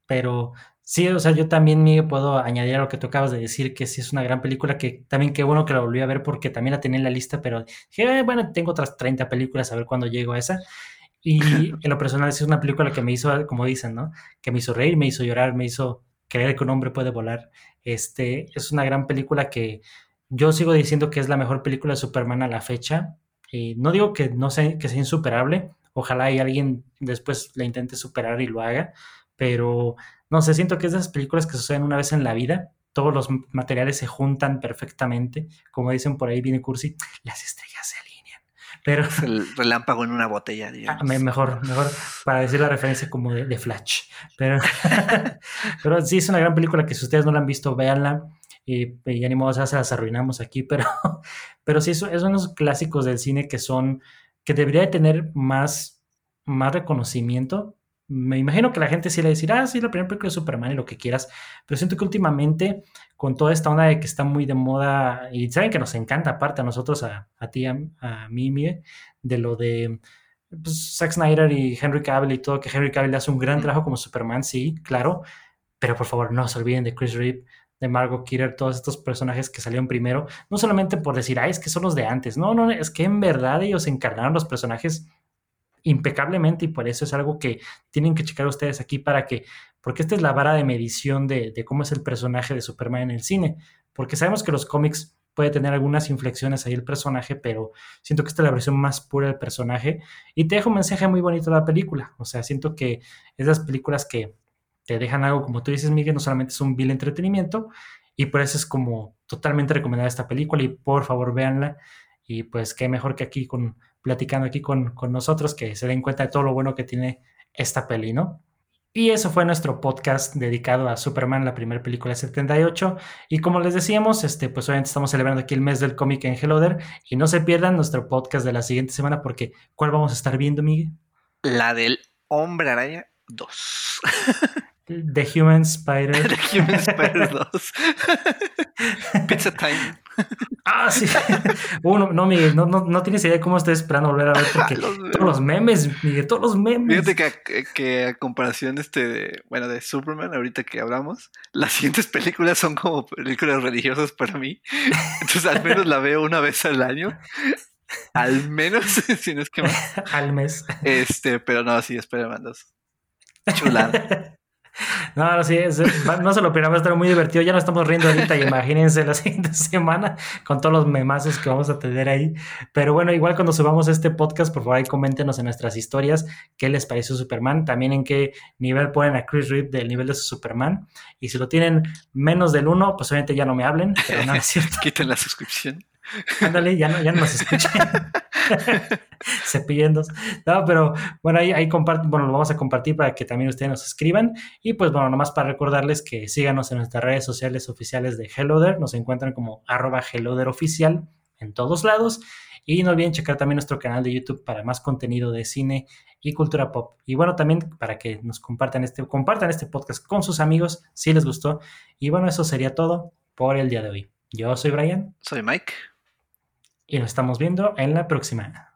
Pero sí, o sea, yo también me puedo añadir a lo que tú acabas de decir, que sí es una gran película, que también qué bueno que la volví a ver porque también la tenía en la lista, pero dije, "Eh, bueno, tengo otras 30 películas, a ver cuándo llego a esa. Y [LAUGHS] en lo personal sí es una película que me hizo, como dicen, ¿no? Que me hizo reír, me hizo llorar, me hizo creer que un hombre puede volar. Este, es una gran película que yo sigo diciendo que es la mejor película de Superman a la fecha. Y no digo que no sea, que sea insuperable, ojalá y alguien después la intente superar y lo haga, pero no sé, siento que es de esas películas que suceden una vez en la vida, todos los materiales se juntan perfectamente, como dicen por ahí, viene cursi, las estrellas se alinean. [LAUGHS] Pero el relámpago en una botella, Ah, digamos. me- mejor, mejor para decir la referencia como de, de Flash. Pero, [LAUGHS] pero sí es una gran película que si ustedes no la han visto, véanla. Y, y ya ni modo, o sea, se las arruinamos aquí, [LAUGHS] pero, pero sí, eso- es unos clásicos del cine que son, que debería de tener más, más reconocimiento. Me imagino que la gente sí le va a decir, ah, sí, la primera película de Superman y lo que quieras, pero siento que últimamente, con toda esta onda de que está muy de moda, y saben que nos encanta, aparte a nosotros, a, a ti, a, a mí, Miguel, de lo de pues, Zack Snyder y Henry Cavill y todo, que Henry Cavill hace un gran trabajo como Superman, sí, claro, pero por favor no se olviden de Chris Reeve, de Margot Kidder, todos estos personajes que salieron primero, no solamente por decir, ay, es que son los de antes, no, no, es que en verdad ellos encarnaron los personajes impecablemente y por eso es algo que tienen que checar ustedes aquí para que, porque esta es la vara de medición de, de cómo es el personaje de Superman en el cine, porque sabemos que los cómics puede tener algunas inflexiones ahí el personaje, pero siento que esta es la versión más pura del personaje y te deja un mensaje muy bonito de la película, o sea, siento que esas películas que te dejan algo, como tú dices, Miguel, no solamente es un vil entretenimiento y por eso es como totalmente recomendada esta película y por favor véanla y pues qué mejor que aquí con platicando aquí con, con nosotros que se den cuenta de todo lo bueno que tiene esta peli, ¿no? Y eso fue nuestro podcast dedicado a Superman, la primera película de 78. Y como les decíamos, este, pues obviamente estamos celebrando aquí el mes del cómic en Helloder. Y no se pierdan nuestro podcast de la siguiente semana porque ¿cuál vamos a estar viendo, Miguel? La del Hombre Araña 2. The Human Spider. [LAUGHS] The Human Spider [LAUGHS] 2. [LAUGHS] Pizza Time. Ah, sí. [LAUGHS] Uno, no, Miguel, no, no, no, tienes idea de cómo estoy esperando volver a ver porque [LAUGHS] todos los memes, Miguel, todos los memes. Fíjate que, que, a comparación este de, bueno, de Superman, ahorita que hablamos, las siguientes películas son como películas religiosas para mí. [LAUGHS] Entonces al menos la veo una vez al año. Al menos, si no es que más. al mes. Este, pero no, sí, espera, mandos. Chulada. No, no, sí, no se lo esperaba, va a estar muy divertido. Ya no estamos riendo ahorita y [LAUGHS] imagínense la siguiente semana con todos los memazos que vamos a tener ahí. Pero bueno, igual cuando subamos este podcast, por favor, ahí coméntenos en nuestras historias qué les pareció Superman, también en qué nivel ponen a Chris Reeve del nivel de su Superman. Y si lo tienen menos del uno, pues obviamente ya no me hablen, pero no es [LAUGHS] cierto. Quiten la suscripción. Ándale, ya no, ya no nos escuchan. [LAUGHS] Cepillendos. No, pero bueno, ahí, ahí comparten, bueno, lo vamos a compartir para que también ustedes nos escriban. Y pues bueno, nomás para recordarles que síganos en nuestras redes sociales oficiales de Helloder. Nos encuentran como arroba Helloder oficial en todos lados. Y no olviden checar también nuestro canal de YouTube para más contenido de cine y cultura pop. Y bueno, también para que nos compartan este, compartan este podcast con sus amigos si les gustó. Y bueno, eso sería todo por el día de hoy. Yo soy Brian. Soy Mike y nos estamos viendo en la próxima.